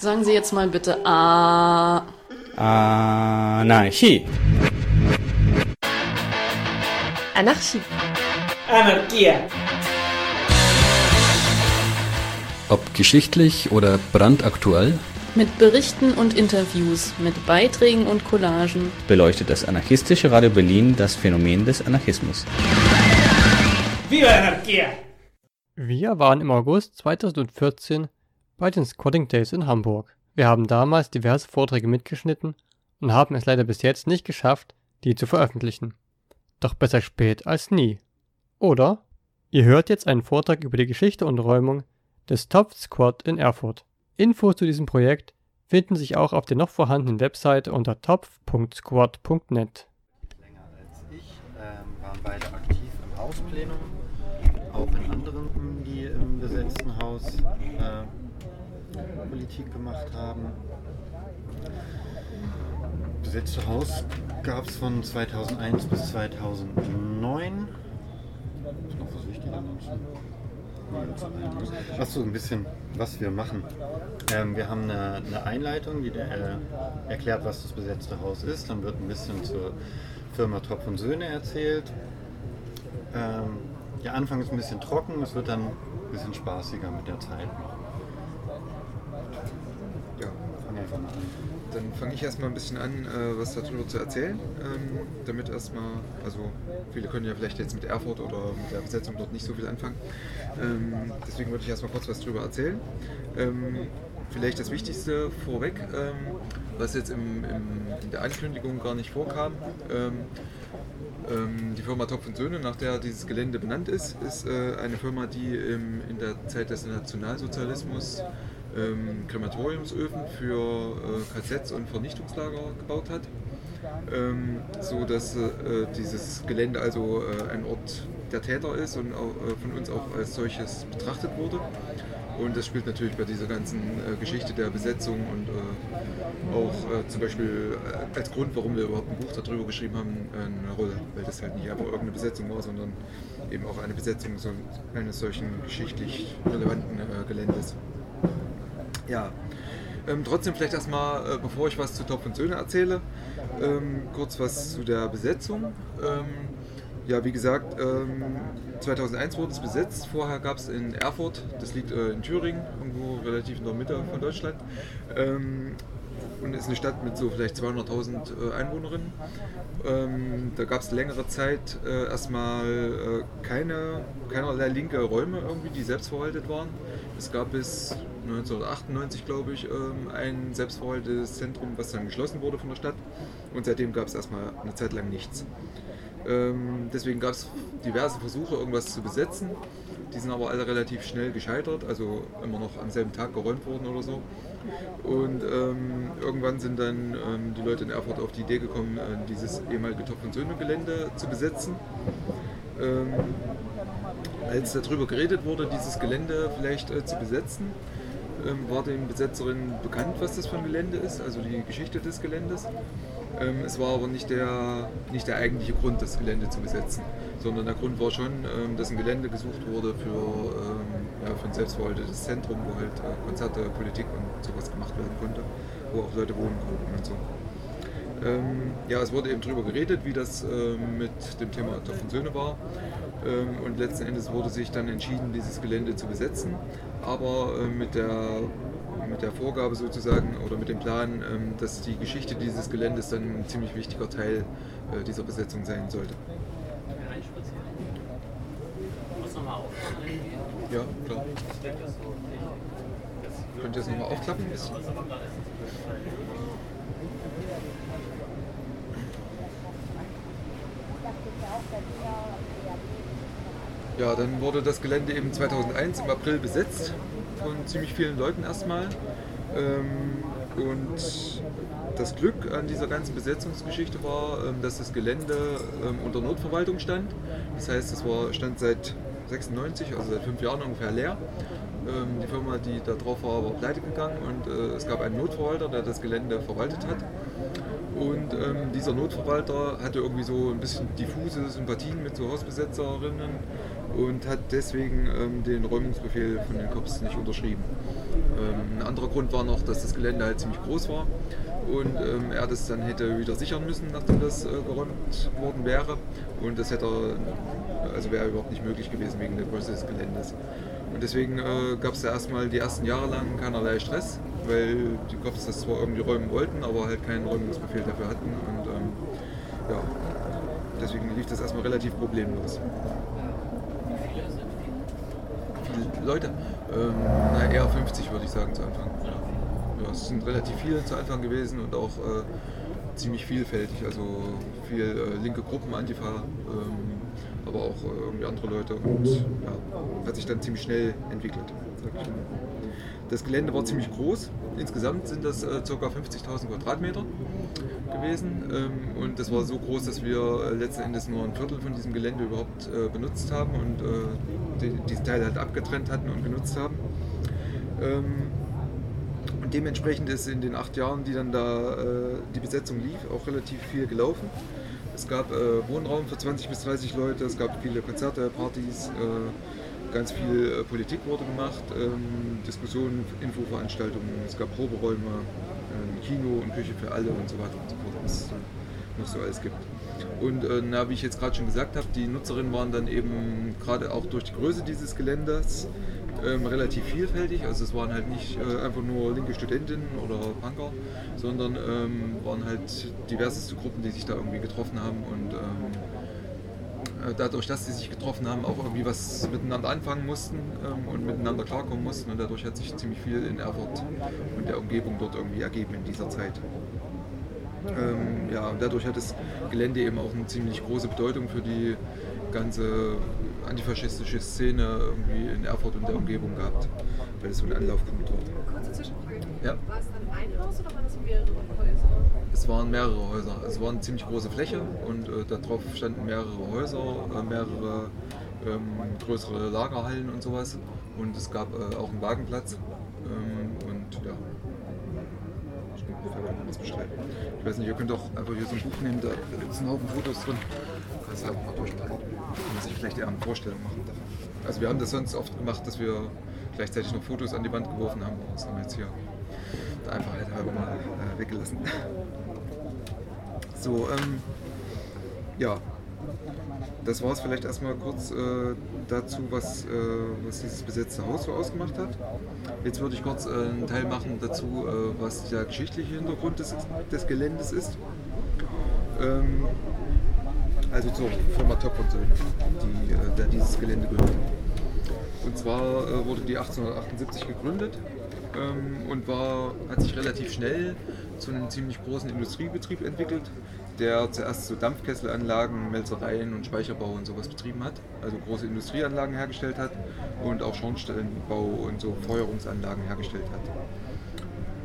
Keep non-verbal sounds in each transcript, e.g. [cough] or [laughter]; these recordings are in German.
Sagen Sie jetzt mal bitte A. Anarchie. Anarchie. Anarchia. Ob geschichtlich oder brandaktuell, Mit Berichten und Interviews, mit Beiträgen und Collagen. beleuchtet das anarchistische Radio Berlin das Phänomen des Anarchismus. Viva Anarchia. Wir waren im August 2014 bei den Squatting Days in Hamburg. Wir haben damals diverse Vorträge mitgeschnitten und haben es leider bis jetzt nicht geschafft, die zu veröffentlichen. Doch besser spät als nie. Oder? Ihr hört jetzt einen Vortrag über die Geschichte und Räumung des Topf Squad in Erfurt. Infos zu diesem Projekt finden sich auch auf der noch vorhandenen Webseite unter topf.squad.net. länger als ich, ähm, waren beide aktiv im Hausplenum, auch in anderen, die im besetzten Haus äh, Politik gemacht haben. Besetzte Haus gab es von 2001 bis 2009. Ist noch was Wichtiges Achso, ein bisschen, was wir machen. Ähm, wir haben eine, eine Einleitung, die der, äh, erklärt, was das besetzte Haus ist. Dann wird ein bisschen zur Firma Tropf und Söhne erzählt. Ähm, der Anfang ist ein bisschen trocken, es wird dann ein bisschen spaßiger mit der Zeit. Ja, fang einfach mal an. Dann fange ich erstmal ein bisschen an, äh, was darüber zu erzählen. Ähm, damit erstmal, also viele können ja vielleicht jetzt mit Erfurt oder mit der Besetzung dort nicht so viel anfangen. Ähm, deswegen würde ich erstmal kurz was darüber erzählen. Ähm, vielleicht das Wichtigste vorweg, ähm, was jetzt im, im, in der Ankündigung gar nicht vorkam. Ähm, ähm, die Firma Topf und Söhne, nach der dieses Gelände benannt ist, ist äh, eine Firma, die in der Zeit des Nationalsozialismus ähm, Krematoriumsöfen für äh, KZs und Vernichtungslager gebaut hat. Ähm, so dass äh, dieses Gelände also äh, ein Ort der Täter ist und auch, äh, von uns auch als solches betrachtet wurde. Und das spielt natürlich bei dieser ganzen äh, Geschichte der Besetzung und äh, auch zum Beispiel als Grund, warum wir überhaupt ein Buch darüber geschrieben haben, eine Rolle. Weil das halt nicht einfach irgendeine Besetzung war, sondern eben auch eine Besetzung eines solchen geschichtlich relevanten Geländes. Ja, ähm, trotzdem vielleicht erstmal, äh, bevor ich was zu Topf und Söhne erzähle, ähm, kurz was zu der Besetzung. Ähm, ja, wie gesagt, ähm, 2001 wurde es besetzt. Vorher gab es in Erfurt, das liegt äh, in Thüringen, irgendwo relativ in der Mitte von Deutschland. Ähm, und ist eine Stadt mit so vielleicht 200.000 äh, Einwohnerinnen. Ähm, da gab es längere Zeit äh, erstmal äh, keine, keinerlei linke Räume irgendwie, die selbstverwaltet waren. Es gab bis 1998, glaube ich, ähm, ein selbstverwaltetes Zentrum, was dann geschlossen wurde von der Stadt. Und seitdem gab es erstmal eine Zeit lang nichts. Ähm, deswegen gab es diverse Versuche, irgendwas zu besetzen. Die sind aber alle relativ schnell gescheitert, also immer noch am selben Tag geräumt worden oder so. Und ähm, irgendwann sind dann ähm, die Leute in Erfurt auf die Idee gekommen, äh, dieses ehemalige Topf- und Söhne-Gelände zu besetzen. Ähm, als darüber geredet wurde, dieses Gelände vielleicht äh, zu besetzen, ähm, war den Besetzerinnen bekannt, was das für ein Gelände ist, also die Geschichte des Geländes. Ähm, es war aber nicht der, nicht der eigentliche Grund, das Gelände zu besetzen, sondern der Grund war schon, ähm, dass ein Gelände gesucht wurde für, ähm, ja, für ein selbstverwaltetes Zentrum, wo halt äh, Konzerte, Politik und sowas gemacht werden konnte, wo auch Leute wohnen konnten und so. Ähm, ja, es wurde eben darüber geredet, wie das ähm, mit dem Thema Topf und Söhne war. Ähm, und letzten Endes wurde sich dann entschieden, dieses Gelände zu besetzen, aber äh, mit, der, mit der Vorgabe sozusagen oder mit dem Plan, ähm, dass die Geschichte dieses Geländes dann ein ziemlich wichtiger Teil äh, dieser Besetzung sein sollte. Ja, klar. Könnt ihr das nochmal aufklappen? Ja, dann wurde das Gelände eben 2001 im April besetzt von ziemlich vielen Leuten erstmal. Ähm, und das Glück an dieser ganzen Besetzungsgeschichte war, ähm, dass das Gelände ähm, unter Notverwaltung stand. Das heißt, es war, stand seit 96, also seit fünf Jahren ungefähr leer. Die Firma, die da drauf war, war pleite gegangen und äh, es gab einen Notverwalter, der das Gelände verwaltet hat. Und dieser Notverwalter hatte irgendwie so ein bisschen diffuse Sympathien mit so Hausbesetzerinnen und hat deswegen ähm, den Räumungsbefehl von den Cops nicht unterschrieben. Ähm, ein anderer Grund war noch, dass das Gelände halt ziemlich groß war und ähm, er das dann hätte wieder sichern müssen, nachdem das äh, geräumt worden wäre. Und das hätte also wäre überhaupt nicht möglich gewesen wegen der Größe des Geländes. Und deswegen äh, gab es ja erstmal die ersten Jahre lang keinerlei Stress, weil die Cops das zwar irgendwie räumen wollten, aber halt keinen Räumungsbefehl dafür hatten. Und ähm, ja, deswegen lief das erstmal relativ problemlos. Viele Leute? Ähm, na, eher 50 würde ich sagen zu Anfang. Ja. es sind relativ viele zu Anfang gewesen und auch äh, ziemlich vielfältig. Also viel äh, linke Gruppen, Antifa, ähm, aber auch äh, irgendwie andere Leute und ja, hat sich dann ziemlich schnell entwickelt. Das Gelände war ziemlich groß. Insgesamt sind das äh, ca. 50.000 Quadratmeter gewesen. Ähm, und das war so groß, dass wir äh, letzten Endes nur ein Viertel von diesem Gelände überhaupt äh, benutzt haben und äh, die, diesen Teil halt abgetrennt hatten und genutzt haben. Ähm, und dementsprechend ist in den acht Jahren, die dann da äh, die Besetzung lief, auch relativ viel gelaufen. Es gab äh, Wohnraum für 20 bis 30 Leute, es gab viele Konzerte, Partys, äh, ganz viel äh, Politik wurde gemacht, ähm, Diskussionen, Infoveranstaltungen, es gab Proberäume, ähm, Kino und Küche für alle und so weiter und so fort, was es noch so alles gibt. Und äh, na, wie ich jetzt gerade schon gesagt habe, die Nutzerinnen waren dann eben gerade auch durch die Größe dieses Geländes ähm, relativ vielfältig. Also es waren halt nicht äh, einfach nur linke Studentinnen oder Punker, sondern ähm, waren halt diverseste Gruppen, die sich da irgendwie getroffen haben und ähm, äh, dadurch, dass sie sich getroffen haben, auch irgendwie was miteinander anfangen mussten ähm, und miteinander klarkommen mussten und dadurch hat sich ziemlich viel in Erfurt und der Umgebung dort irgendwie ergeben in dieser Zeit. Ähm, ja, dadurch hat das Gelände eben auch eine ziemlich große Bedeutung für die ganze antifaschistische Szene irgendwie in Erfurt und der Umgebung gehabt, weil es so ein Anlaufpunkt war. Kurze Zwischenfrage. Ja. War es dann ein Haus oder waren es mehrere Häuser? Es waren mehrere Häuser. Es war eine ziemlich große Fläche und äh, darauf standen mehrere Häuser, äh, mehrere ähm, größere Lagerhallen und sowas. Und es gab äh, auch einen Wagenplatz. Ähm, und ja. Das beschreiben. Ich weiß nicht, ihr könnt auch einfach hier so ein Buch nehmen, da gibt es einen Haufen Fotos drin. Du einfach mal durchblättern. Kann man sich vielleicht eher eine Vorstellung machen davon. Also wir haben das sonst oft gemacht, dass wir gleichzeitig noch Fotos an die Wand geworfen haben. Das haben wir jetzt hier der Einfachheit halber mal äh, weggelassen. [laughs] So, ähm, ja. Das war es vielleicht erstmal kurz äh, dazu, was, äh, was dieses besetzte Haus so ausgemacht hat. Jetzt würde ich kurz äh, einen Teil machen dazu, äh, was der geschichtliche Hintergrund des, des Geländes ist. Ähm, also zur Firma Top und Söhne, die, äh, der dieses Gelände gehört. Und zwar äh, wurde die 1878 gegründet ähm, und war, hat sich relativ schnell zu einem ziemlich großen Industriebetrieb entwickelt, der zuerst so Dampfkesselanlagen, Melzereien und Speicherbau und sowas betrieben hat, also große Industrieanlagen hergestellt hat und auch Schornstellenbau und so Feuerungsanlagen hergestellt hat.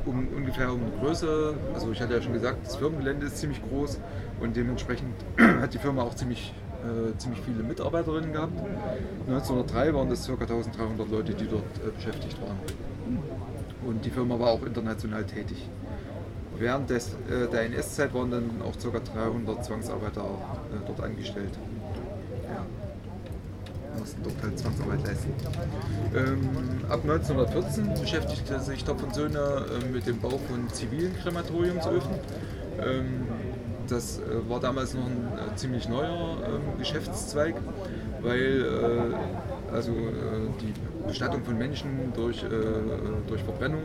Um, ungefähr um die Größe, also ich hatte ja schon gesagt, das Firmengelände ist ziemlich groß und dementsprechend [clears throat] hat die Firma auch ziemlich, äh, ziemlich viele Mitarbeiterinnen gehabt. 1903 waren das ca. 1300 Leute, die dort äh, beschäftigt waren. Und die Firma war auch international tätig. Während des, äh, der NS-Zeit waren dann auch ca. 300 Zwangsarbeiter äh, dort angestellt. Ja. Mussten dort halt Zwangsarbeit leisten. Ähm, ab 1914 beschäftigte sich Topf und Söhne äh, mit dem Bau von zivilen Krematoriumsöfen. Ähm, das äh, war damals noch ein äh, ziemlich neuer ähm, Geschäftszweig, weil äh, also äh, die Bestattung von Menschen durch, äh, durch Verbrennung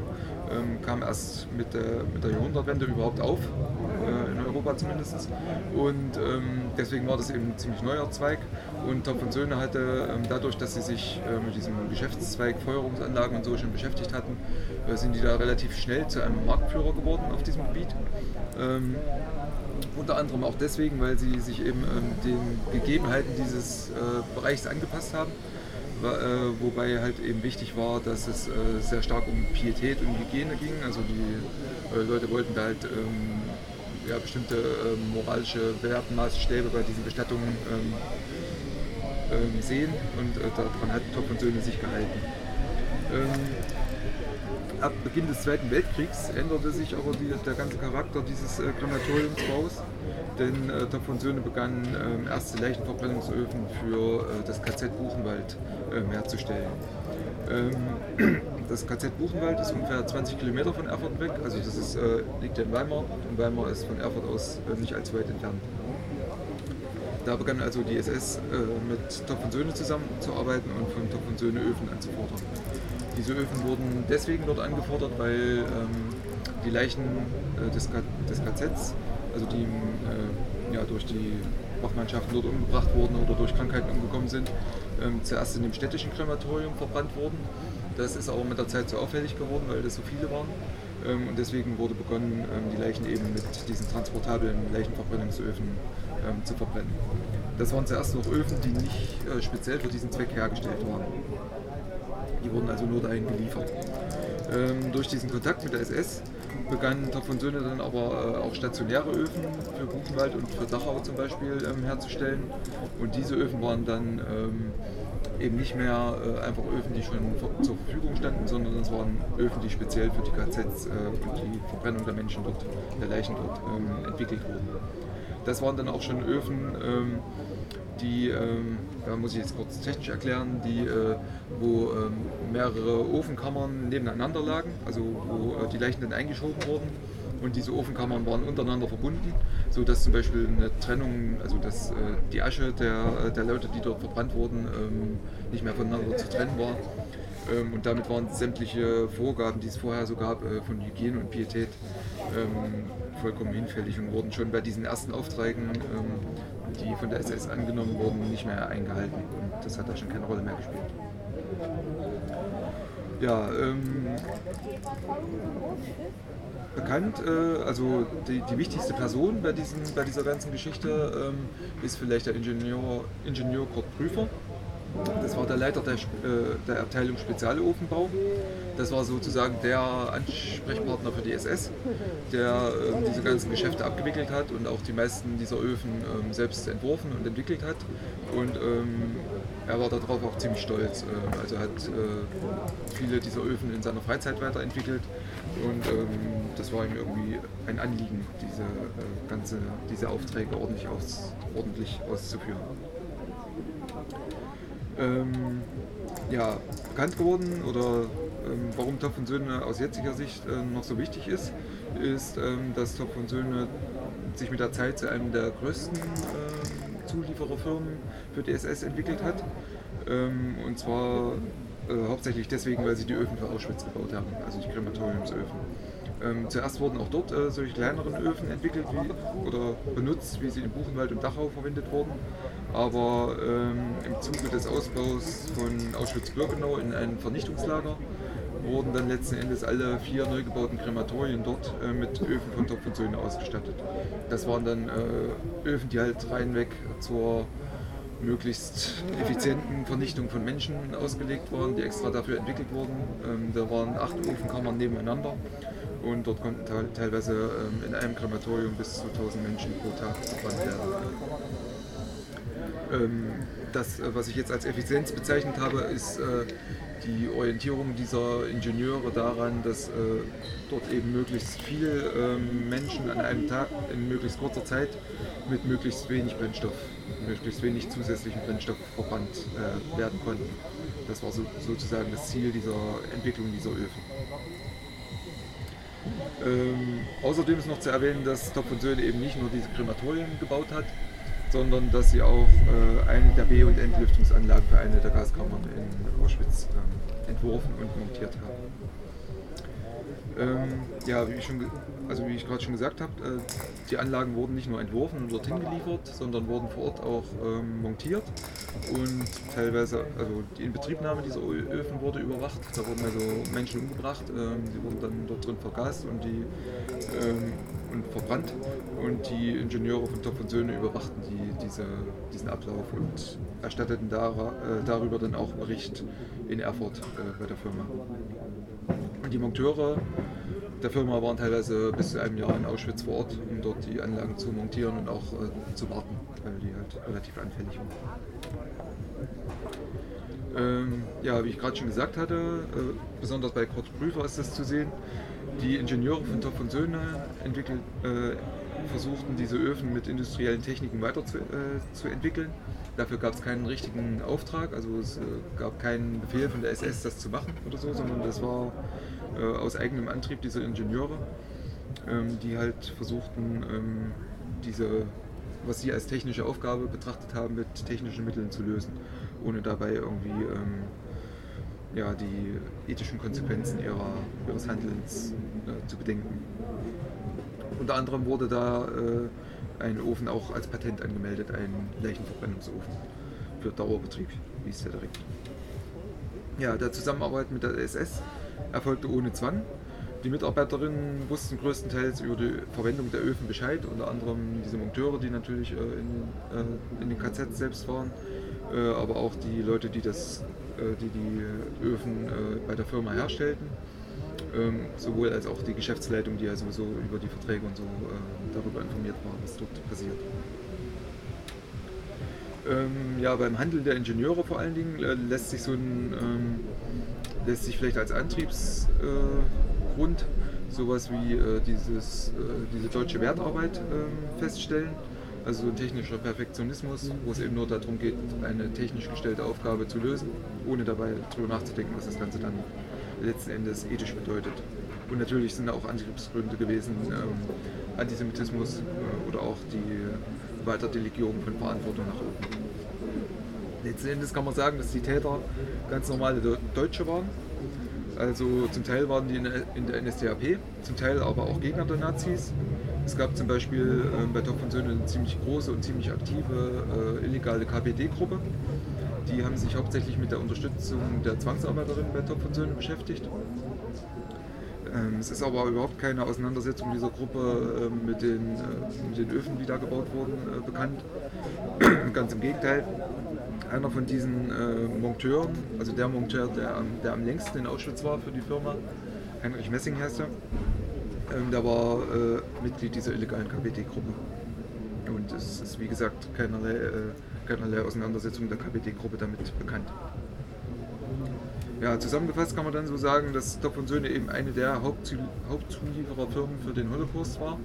ähm, kam erst mit der, mit der Jahrhundertwende überhaupt auf, äh, in Europa zumindest. Und ähm, deswegen war das eben ein ziemlich neuer Zweig. Und Topf und Söhne hatte ähm, dadurch, dass sie sich äh, mit diesem Geschäftszweig Feuerungsanlagen und so schon beschäftigt hatten, äh, sind die da relativ schnell zu einem Marktführer geworden auf diesem Gebiet. Ähm, unter anderem auch deswegen, weil sie sich eben ähm, den Gegebenheiten dieses äh, Bereichs angepasst haben. Äh, wobei halt eben wichtig war, dass es äh, sehr stark um Pietät und Hygiene ging. Also die Leute wollten da halt ähm, ja, bestimmte ähm, moralische Wertmaßstäbe bei diesen Bestattungen ähm, ähm, sehen und äh, daran hat Topf und Söhne sich gehalten. Ab Beginn des Zweiten Weltkriegs änderte sich aber die, der ganze Charakter dieses äh, Krematoriumsbaus, denn äh, Topf und Söhne begannen ähm, erste Leichenverbrennungsöfen für äh, das KZ Buchenwald ähm, herzustellen. Ähm, [clears throat] das KZ Buchenwald ist ungefähr 20 Kilometer von Erfurt weg, also das ist, äh, liegt in Weimar und Weimar ist von Erfurt aus äh, nicht allzu weit entfernt. Da begann also die SS äh, mit Topf und Söhne zusammenzuarbeiten und von Topf und Söhne Öfen anzufordern. Diese Öfen wurden deswegen dort angefordert, weil ähm, die Leichen äh, des, des KZs, also die äh, ja, durch die Wachmannschaften dort umgebracht wurden oder durch Krankheiten umgekommen sind, ähm, zuerst in dem städtischen Krematorium verbrannt wurden. Das ist aber mit der Zeit so auffällig geworden, weil das so viele waren. Ähm, und deswegen wurde begonnen, ähm, die Leichen eben mit diesen transportablen Leichenverbrennungsöfen ähm, zu verbrennen. Das waren zuerst noch Öfen, die nicht äh, speziell für diesen Zweck hergestellt waren. Die wurden also nur dahin geliefert. Ähm, durch diesen Kontakt mit der SS begannen Topf und Söhne dann aber äh, auch stationäre Öfen für Buchenwald und für Dachau zum Beispiel ähm, herzustellen. Und diese Öfen waren dann ähm, eben nicht mehr äh, einfach Öfen, die schon zur Verfügung standen, sondern es waren Öfen, die speziell für die KZs äh, und die Verbrennung der Menschen dort, der Leichen dort ähm, entwickelt wurden. Das waren dann auch schon Öfen, ähm, die, ähm, da muss ich jetzt kurz technisch erklären, die, äh, wo ähm, mehrere Ofenkammern nebeneinander lagen, also wo äh, die Leichen dann eingeschoben wurden und diese Ofenkammern waren untereinander verbunden, sodass zum Beispiel eine Trennung, also dass äh, die Asche der, der Leute, die dort verbrannt wurden, ähm, nicht mehr voneinander zu trennen war. Ähm, und damit waren sämtliche Vorgaben, die es vorher so gab, äh, von Hygiene und Pietät, ähm, vollkommen hinfällig und wurden schon bei diesen ersten Aufträgen, ähm, die von der SS angenommen wurden, nicht mehr eingehalten. Und das hat da schon keine Rolle mehr gespielt. Ja, ähm, bekannt, äh, also die, die, wichtigste Person bei, diesen, bei dieser ganzen Geschichte ähm, ist vielleicht der Ingenieur, Ingenieur Kurt Prüfer. Das war der Leiter der, äh, der Abteilung Spezialofenbau. Das war sozusagen der Ansprechpartner für die SS, der ähm, diese ganzen Geschäfte abgewickelt hat und auch die meisten dieser Öfen ähm, selbst entworfen und entwickelt hat. Und ähm, er war darauf auch ziemlich stolz. Ähm, also hat äh, viele dieser Öfen in seiner Freizeit weiterentwickelt und ähm, das war ihm irgendwie ein Anliegen, diese, äh, ganze, diese Aufträge ordentlich, aus, ordentlich auszuführen ähm, ja, bekannt geworden oder ähm, warum Topf und Söhne aus jetziger Sicht äh, noch so wichtig ist, ist, ähm, dass Topf und Söhne sich mit der Zeit zu einem der größten äh, Zuliefererfirmen für DSS entwickelt hat. Ähm, und zwar äh, hauptsächlich deswegen, weil sie die Öfen für Auschwitz gebaut haben, also die Krematoriumsöfen. Ähm, zuerst wurden auch dort äh, solche kleineren Öfen entwickelt wie, oder benutzt, wie sie in Buchenwald und Dachau verwendet wurden. Aber ähm, im Zuge des Ausbaus von Auschwitz-Birkenau in ein Vernichtungslager wurden dann letzten Endes alle vier neu gebauten Krematorien dort äh, mit Öfen von Topf und Söhne ausgestattet. Das waren dann äh, Öfen, die halt reinweg zur möglichst effizienten Vernichtung von Menschen ausgelegt waren, die extra dafür entwickelt wurden. Ähm, da waren acht Ofenkammern nebeneinander und dort konnten teilweise ähm, in einem Krematorium bis zu 1000 Menschen pro Tag verbrannt werden. Ähm, das, äh, was ich jetzt als Effizienz bezeichnet habe, ist äh, die Orientierung dieser Ingenieure daran, dass äh, dort eben möglichst viele ähm, Menschen an einem Tag in möglichst kurzer Zeit mit möglichst wenig Brennstoff, möglichst wenig zusätzlichen Brennstoff verbrannt werden konnten. Das war so, sozusagen das Ziel dieser Entwicklung dieser Öfen. Ähm, außerdem ist noch zu erwähnen, dass Topf und Söhne eben nicht nur diese Krematorien gebaut hat, sondern dass sie auch äh, eine der B- und Entlüftungsanlagen für eine der Gaskammern in Auschwitz äh, entworfen und montiert haben. Ähm, ja, wie ich, also ich gerade schon gesagt habe, äh, die Anlagen wurden nicht nur entworfen und dorthin geliefert, sondern wurden vor Ort auch ähm, montiert und teilweise, also die Inbetriebnahme dieser Öfen wurde überwacht. Da wurden also Menschen umgebracht, ähm, die wurden dann dort drin vergast und, die, ähm, und verbrannt und die Ingenieure von Topf und Söhne überwachten die, diese, diesen Ablauf und erstatteten dar, äh, darüber dann auch Bericht in Erfurt äh, bei der Firma. Und die Monteure der Firma waren teilweise bis zu einem Jahr in Auschwitz vor Ort, um dort die Anlagen zu montieren und auch äh, zu warten. weil die halt relativ anfällig waren. Ähm, ja, wie ich gerade schon gesagt hatte, äh, besonders bei Kurt Prüfer ist das zu sehen. Die Ingenieure von Topf und Söhne entwickelt, äh, versuchten diese Öfen mit industriellen Techniken weiter zu, äh. Dafür gab es keinen richtigen Auftrag, also es äh, gab keinen Befehl von der SS, das zu machen oder so, sondern das war äh, aus eigenem Antrieb dieser Ingenieure, ähm, die halt versuchten, ähm, diese, was sie als technische Aufgabe betrachtet haben, mit technischen Mitteln zu lösen, ohne dabei irgendwie ähm, ja, die ethischen Konsequenzen ihrer, ihres Handelns äh, zu bedenken. Unter anderem wurde da äh, ein Ofen auch als Patent angemeldet, ein Leichenverbrennungsofen für Dauerbetrieb, hieß der direkt. Ja, der Zusammenarbeit mit der SS erfolgte ohne Zwang. Die Mitarbeiterinnen wussten größtenteils über die Verwendung der Öfen Bescheid, unter anderem diese Monteure, die natürlich äh, in, äh, in den KZ selbst waren, äh, aber auch die Leute, die, das, die die Öfen äh, bei der Firma herstellten. Ähm, sowohl als auch die Geschäftsleitung, die ja sowieso über die Verträge und so äh, darüber informiert war, was dort passiert. Ähm, ja, beim Handeln der Ingenieure vor allen Dingen äh, lässt sich so ein ähm, lässt sich vielleicht als Antriebsgrund äh, sowas wie äh, dieses, äh, diese deutsche Wertarbeit feststellen. Also so ein technischer Perfektionismus, wo es eben nur darum geht, eine technisch gestellte Aufgabe zu lösen, ohne dabei darüber nachzudenken, was das Ganze dann letzten Endes ethisch bedeutet. Und natürlich sind da auch Antriebsgründe gewesen, ähm, Antisemitismus äh, oder auch die Weiterdelegierung von Verantwortung nach oben. Letzten Endes kann man sagen, dass die Täter ganz normale De- Deutsche waren. Also zum Teil waren die in der NSDAP, zum Teil aber auch Gegner der Nazis. Es gab zum Beispiel ähm, bei Topf und Söhne eine ziemlich große und ziemlich aktive äh, illegale KPD-Gruppe. Die haben sich hauptsächlich mit der Unterstützung der Zwangsarbeiterinnen bei Topf und Söhne beschäftigt. Ähm, es ist aber überhaupt keine Auseinandersetzung dieser Gruppe ähm, mit, den, äh, mit den Öfen, die da gebaut wurden, äh, bekannt. [clears throat] Ganz im Gegenteil. Einer von diesen äh, Monteuren, also der Monteur, der, der am längsten in Auschwitz war für die Firma, Heinrich Messing heißt er, ähm, der war äh, Mitglied dieser illegalen KPD-Gruppe. Und es ist, wie gesagt, keinerlei, äh, keinerlei Auseinandersetzung der KPD-Gruppe damit bekannt. Ja, zusammengefasst kann man dann so sagen, dass Topf und Söhne eben eine der Hauptzu Hauptzuliefererfirmen für den Holocaust war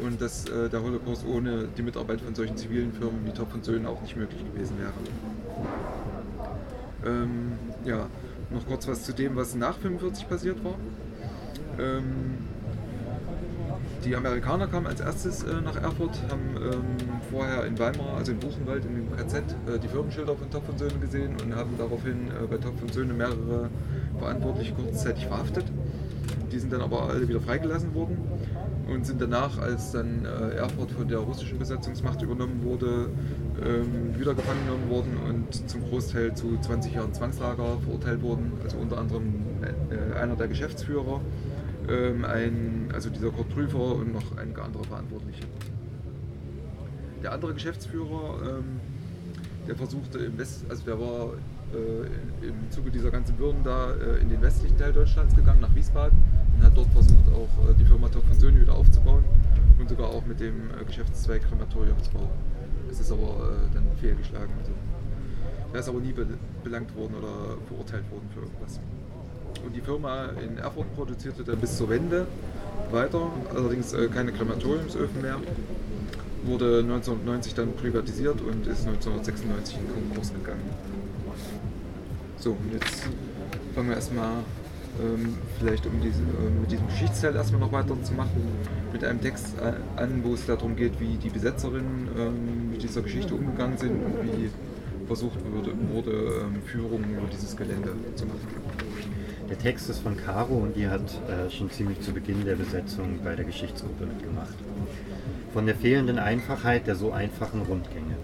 und dass äh, der Holocaust ohne die Mitarbeit von solchen zivilen Firmen wie Topf und Söhne auch nicht möglich gewesen wäre. Ähm, ja, noch kurz was zu dem, was nach 45 passiert war. Ähm, die Amerikaner kamen als erstes äh, nach Erfurt, haben ähm, vorher in Weimar, also in Buchenwald, in dem KZ, äh, die Firmenschilder von Topf und Söhne gesehen und haben daraufhin äh, bei Topf und Söhne mehrere Verantwortliche kurzzeitig verhaftet. Die sind dann aber alle wieder freigelassen worden und sind danach, als dann äh, Erfurt von der russischen Besatzungsmacht übernommen wurde, ähm, wieder gefangen genommen worden und zum Großteil zu 20 Jahren Zwangslager verurteilt worden. Also unter anderem äh, einer der Geschäftsführer, ähm, ein, also dieser Kurt Prüfer und noch einige andere Verantwortliche. Der andere Geschäftsführer, ähm, der versuchte im West, also der war äh, im Zuge dieser ganzen Würden da äh, in den westlichen Teil Deutschlands gegangen, nach Wiesbaden und hat dort versucht, auch äh, die Firma Topf und Söhne wieder aufzubauen und sogar auch mit dem äh, Geschäftszweig Krematoriumsbau. Es ist aber äh, dann fehlgeschlagen. Also, er ist aber nie be belangt worden oder verurteilt worden für irgendwas. Und die Firma in Erfurt produzierte dann bis zur Wende weiter, allerdings äh, keine Krematoriumsöfen mehr. Wurde 1990 dann privatisiert und ist 1996 in Konkurs gegangen. So, und jetzt fangen wir erstmal ähm, vielleicht um diese, äh, mit diesem Geschichtsteil erstmal noch weiterzumachen, mit einem Text äh, an, wo es darum geht, wie die Besetzerinnen ähm, mit dieser Geschichte umgegangen sind und wie versucht wurde, wurde ähm, Führungen über dieses Gelände zu machen. Der Text ist von Caro und die hat äh, schon ziemlich zu Beginn der Besetzung bei der Geschichtsgruppe mitgemacht. Von der fehlenden Einfachheit der so einfachen Rundgänge.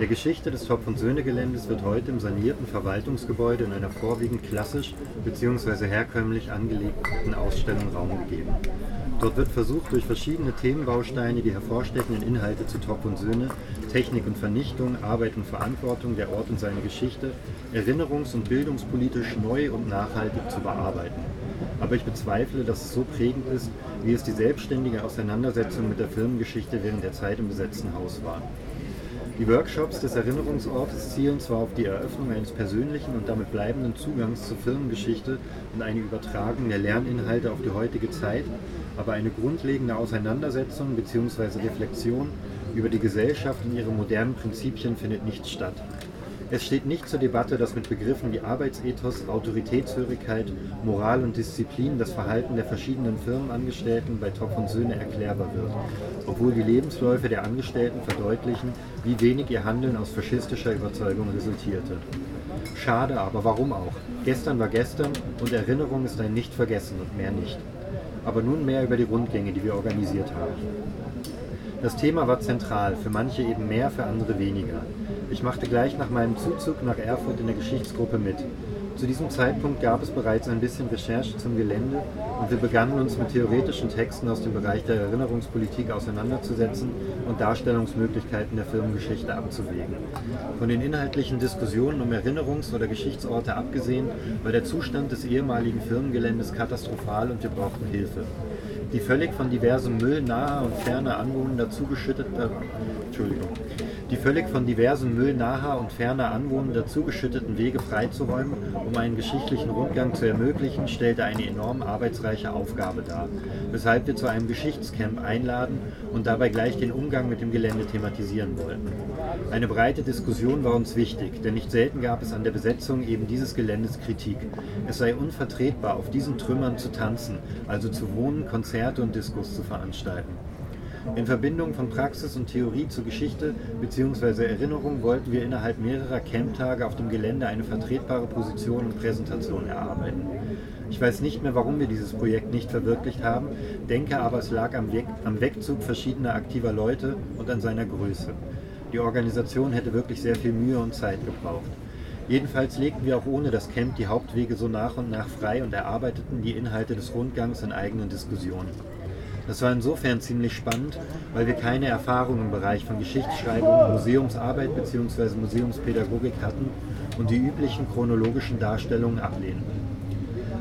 Der Geschichte des Topf- und Söhne-Geländes wird heute im sanierten Verwaltungsgebäude in einer vorwiegend klassisch bzw. herkömmlich angelegten Ausstellung Raum gegeben. Dort wird versucht, durch verschiedene Themenbausteine die hervorstechenden Inhalte zu Topf und Söhne, Technik und Vernichtung, Arbeit und Verantwortung, der Ort und seine Geschichte, erinnerungs- und bildungspolitisch neu und nachhaltig zu bearbeiten. Aber ich bezweifle, dass es so prägend ist, wie es die selbstständige Auseinandersetzung mit der Firmengeschichte während der Zeit im besetzten Haus war. Die Workshops des Erinnerungsortes zielen zwar auf die Eröffnung eines persönlichen und damit bleibenden Zugangs zur Firmengeschichte und eine Übertragung der Lerninhalte auf die heutige Zeit, aber eine grundlegende Auseinandersetzung bzw. Reflexion über die Gesellschaft und ihre modernen Prinzipien findet nicht statt. Es steht nicht zur Debatte, dass mit Begriffen wie Arbeitsethos, Autoritätshörigkeit, Moral und Disziplin das Verhalten der verschiedenen Firmenangestellten bei Topf und Söhne erklärbar wird, obwohl die Lebensläufe der Angestellten verdeutlichen, wie wenig ihr Handeln aus faschistischer Überzeugung resultierte. Schade, aber warum auch? Gestern war gestern und Erinnerung ist ein Nicht-Vergessen und mehr nicht. Aber nun mehr über die Rundgänge, die wir organisiert haben. Das Thema war zentral, für manche eben mehr, für andere weniger. Ich machte gleich nach meinem Zuzug nach Erfurt in der Geschichtsgruppe mit. Zu diesem Zeitpunkt gab es bereits ein bisschen Recherche zum Gelände und wir begannen uns mit theoretischen Texten aus dem Bereich der Erinnerungspolitik auseinanderzusetzen und Darstellungsmöglichkeiten der Firmengeschichte abzuwägen. Von den inhaltlichen Diskussionen um Erinnerungs- oder Geschichtsorte abgesehen, war der Zustand des ehemaligen Firmengeländes katastrophal und wir brauchten Hilfe. Die völlig von diversem Müll naher und ferner Anwohnern dazugeschüttete Entschuldigung, die völlig von diversen Müll und ferner Anwohnern dazugeschütteten Wege freizuräumen, um einen geschichtlichen Rundgang zu ermöglichen, stellte eine enorm arbeitsreiche Aufgabe dar, weshalb wir zu einem Geschichtscamp einladen und dabei gleich den Umgang mit dem Gelände thematisieren wollten. Eine breite Diskussion war uns wichtig, denn nicht selten gab es an der Besetzung eben dieses Geländes Kritik. Es sei unvertretbar, auf diesen Trümmern zu tanzen, also zu wohnen, Konzerte und Diskus zu veranstalten. In Verbindung von Praxis und Theorie zur Geschichte bzw. Erinnerung wollten wir innerhalb mehrerer Camptage auf dem Gelände eine vertretbare Position und Präsentation erarbeiten. Ich weiß nicht mehr, warum wir dieses Projekt nicht verwirklicht haben, denke aber, es lag am, Weg, am Wegzug verschiedener aktiver Leute und an seiner Größe. Die Organisation hätte wirklich sehr viel Mühe und Zeit gebraucht. Jedenfalls legten wir auch ohne das Camp die Hauptwege so nach und nach frei und erarbeiteten die Inhalte des Rundgangs in eigenen Diskussionen. Das war insofern ziemlich spannend, weil wir keine Erfahrung im Bereich von Geschichtsschreibung, Museumsarbeit bzw. Museumspädagogik hatten und die üblichen chronologischen Darstellungen ablehnten.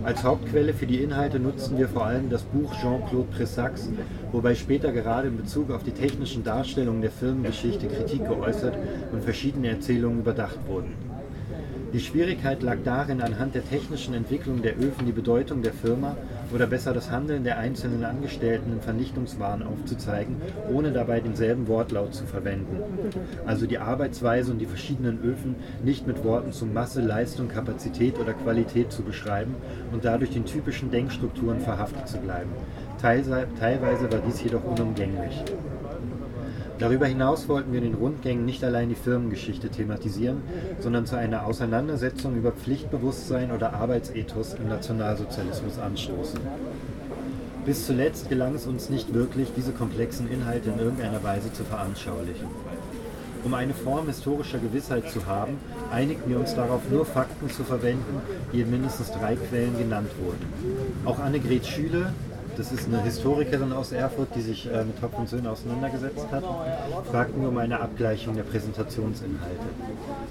Als Hauptquelle für die Inhalte nutzten wir vor allem das Buch Jean-Claude Pressacs, wobei später gerade in Bezug auf die technischen Darstellungen der Firmengeschichte Kritik geäußert und verschiedene Erzählungen überdacht wurden. Die Schwierigkeit lag darin, anhand der technischen Entwicklung der Öfen die Bedeutung der Firma oder besser das Handeln der einzelnen Angestellten im Vernichtungswahn aufzuzeigen, ohne dabei denselben Wortlaut zu verwenden. Also die Arbeitsweise und die verschiedenen Öfen nicht mit Worten zu Masse, Leistung, Kapazität oder Qualität zu beschreiben und dadurch den typischen Denkstrukturen verhaftet zu bleiben. Teilweise war dies jedoch unumgänglich. Darüber hinaus wollten wir in den Rundgängen nicht allein die Firmengeschichte thematisieren, sondern zu einer Auseinandersetzung über Pflichtbewusstsein oder Arbeitsethos im Nationalsozialismus anstoßen. Bis zuletzt gelang es uns nicht wirklich, diese komplexen Inhalte in irgendeiner Weise zu veranschaulichen. Um eine Form historischer Gewissheit zu haben, einigten wir uns darauf, nur Fakten zu verwenden, die in mindestens drei Quellen genannt wurden. Auch Annegret Schüle, das ist eine Historikerin aus Erfurt, die sich äh, mit Topf und Söhne auseinandergesetzt hat, fragten wir um eine Abgleichung der Präsentationsinhalte.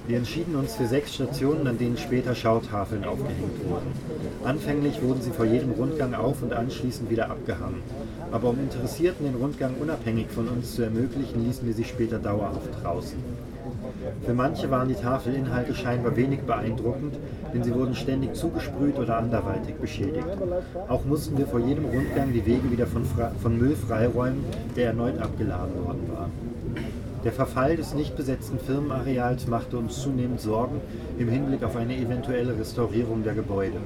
Wir entschieden uns für sechs Stationen, an denen später Schautafeln aufgehängt wurden. Anfänglich wurden sie vor jedem Rundgang auf und anschließend wieder abgehangen. Aber um Interessierten den Rundgang unabhängig von uns zu ermöglichen, ließen wir sie später dauerhaft draußen. Für manche waren die Tafelinhalte scheinbar wenig beeindruckend, denn sie wurden ständig zugesprüht oder anderweitig beschädigt. Auch mussten wir vor jedem Rundgang die Wege wieder von, von Müll freiräumen, der erneut abgeladen worden war. Der Verfall des nicht besetzten Firmenareals machte uns zunehmend Sorgen im Hinblick auf eine eventuelle Restaurierung der Gebäude.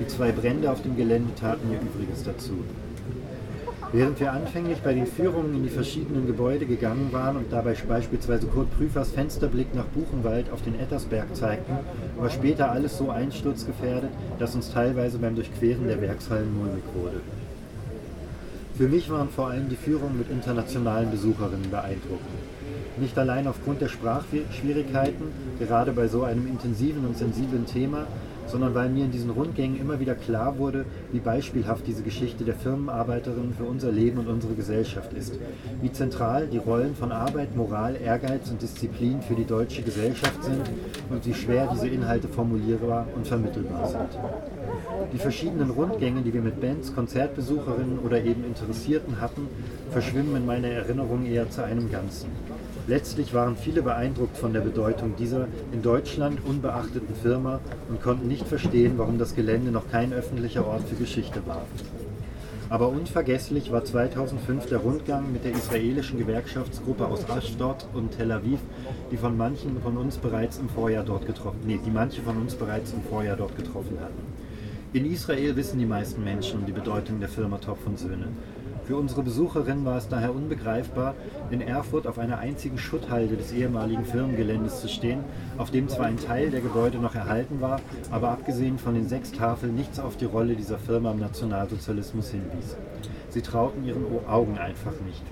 Die zwei Brände auf dem Gelände taten ihr Übriges dazu. Während wir anfänglich bei den Führungen in die verschiedenen Gebäude gegangen waren und dabei beispielsweise Kurt Prüfers Fensterblick nach Buchenwald auf den Ettersberg zeigten, war später alles so einsturzgefährdet, dass uns teilweise beim Durchqueren der Werkshallen mulmig wurde. Für mich waren vor allem die Führungen mit internationalen Besucherinnen beeindruckend. Nicht allein aufgrund der Sprachschwierigkeiten, gerade bei so einem intensiven und sensiblen Thema, sondern weil mir in diesen Rundgängen immer wieder klar wurde, wie beispielhaft diese Geschichte der Firmenarbeiterin für unser Leben und unsere Gesellschaft ist, wie zentral die Rollen von Arbeit, Moral, Ehrgeiz und Disziplin für die deutsche Gesellschaft sind und wie schwer diese Inhalte formulierbar und vermittelbar sind. Die verschiedenen Rundgänge, die wir mit Bands, Konzertbesucherinnen oder eben Interessierten hatten, verschwimmen in meiner Erinnerung eher zu einem Ganzen. Letztlich waren viele beeindruckt von der Bedeutung dieser in Deutschland unbeachteten Firma und konnten nicht verstehen, warum das Gelände noch kein öffentlicher Ort für Geschichte war. Aber unvergesslich war 2005 der Rundgang mit der israelischen Gewerkschaftsgruppe aus Ashdod und Tel Aviv, die von manchen von uns bereits im Vorjahr dort getroffen, nee, die manche von uns bereits im Vorjahr dort getroffen hatten. In Israel wissen die meisten Menschen um die Bedeutung der Firma Topf und Söhne. Für unsere Besucherin war es daher unbegreifbar, in Erfurt auf einer einzigen Schutthalde des ehemaligen Firmengeländes zu stehen, auf dem zwar ein Teil der Gebäude noch erhalten war, aber abgesehen von den sechs Tafeln nichts auf die Rolle dieser Firma im Nationalsozialismus hinwies. Sie trauten ihren Augen einfach nicht.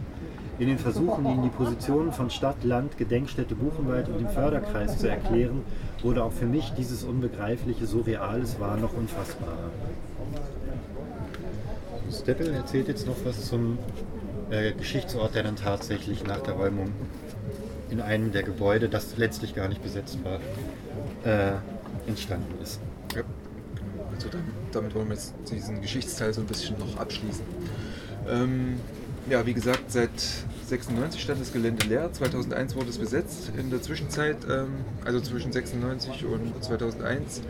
In den Versuchen, ihnen die Positionen von Stadt, Land, Gedenkstätte Buchenwald und dem Förderkreis zu erklären, wurde auch für mich dieses Unbegreifliche, so real es war, noch unfassbarer. Steppel erzählt jetzt noch was zum äh, Geschichtsort, der dann tatsächlich nach der Räumung in einem der Gebäude, das letztlich gar nicht besetzt war, äh, entstanden ist. Ja. Also dann, damit wollen wir jetzt diesen Geschichtsteil so ein bisschen noch abschließen. Ähm, ja, wie gesagt, seit 96 stand das Gelände leer, 2001 wurde es besetzt. In der Zwischenzeit, ähm, also zwischen 96 und 2001,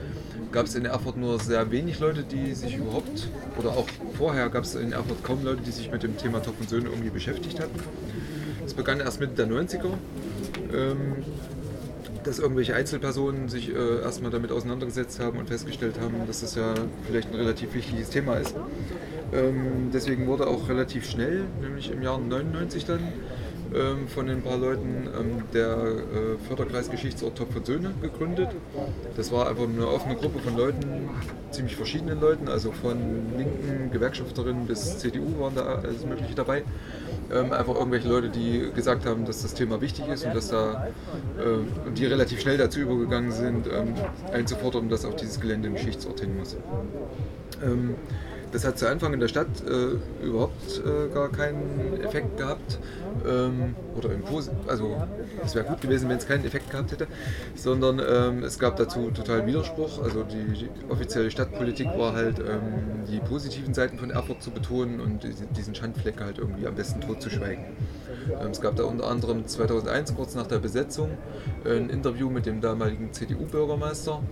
gab es in Erfurt nur sehr wenig Leute, die sich überhaupt, oder auch vorher gab es in Erfurt kaum Leute, die sich mit dem Thema Topf und Söhne irgendwie beschäftigt hatten. Es begann erst Mitte der 90er, ähm, dass irgendwelche Einzelpersonen sich äh, erstmal damit auseinandergesetzt haben und festgestellt haben, dass das ja vielleicht ein relativ wichtiges Thema ist. Ähm, deswegen wurde auch relativ schnell, nämlich im Jahr 99 dann, ähm, von ein paar Leuten ähm, der äh, Förderkreis Geschichtsort Topf und Söhne gegründet. Das war einfach eine offene Gruppe von Leuten, ziemlich verschiedenen Leuten, also von linken Gewerkschafterinnen bis CDU waren da alles Mögliche dabei. Ähm, einfach irgendwelche Leute, die gesagt haben, dass das Thema wichtig ist und dass da äh, die relativ schnell dazu übergegangen sind, ähm, einzufordern, dass auf dieses Gelände ein Geschichtsort hin muss. Ähm, das hat zu Anfang in der Stadt äh, überhaupt äh, gar keinen Effekt gehabt. Ähm, oder im Posi also es wäre gut gewesen, wenn es keinen Effekt gehabt hätte, sondern ähm, es gab dazu totalen Widerspruch. Also die, die offizielle Stadtpolitik war halt ähm, die positiven Seiten von Erfurt zu betonen und diesen Schandfleck halt irgendwie am besten totzuschweigen. Ähm, es gab da unter anderem 2001, kurz nach der Besetzung, ein Interview mit dem damaligen CDU-Bürgermeister,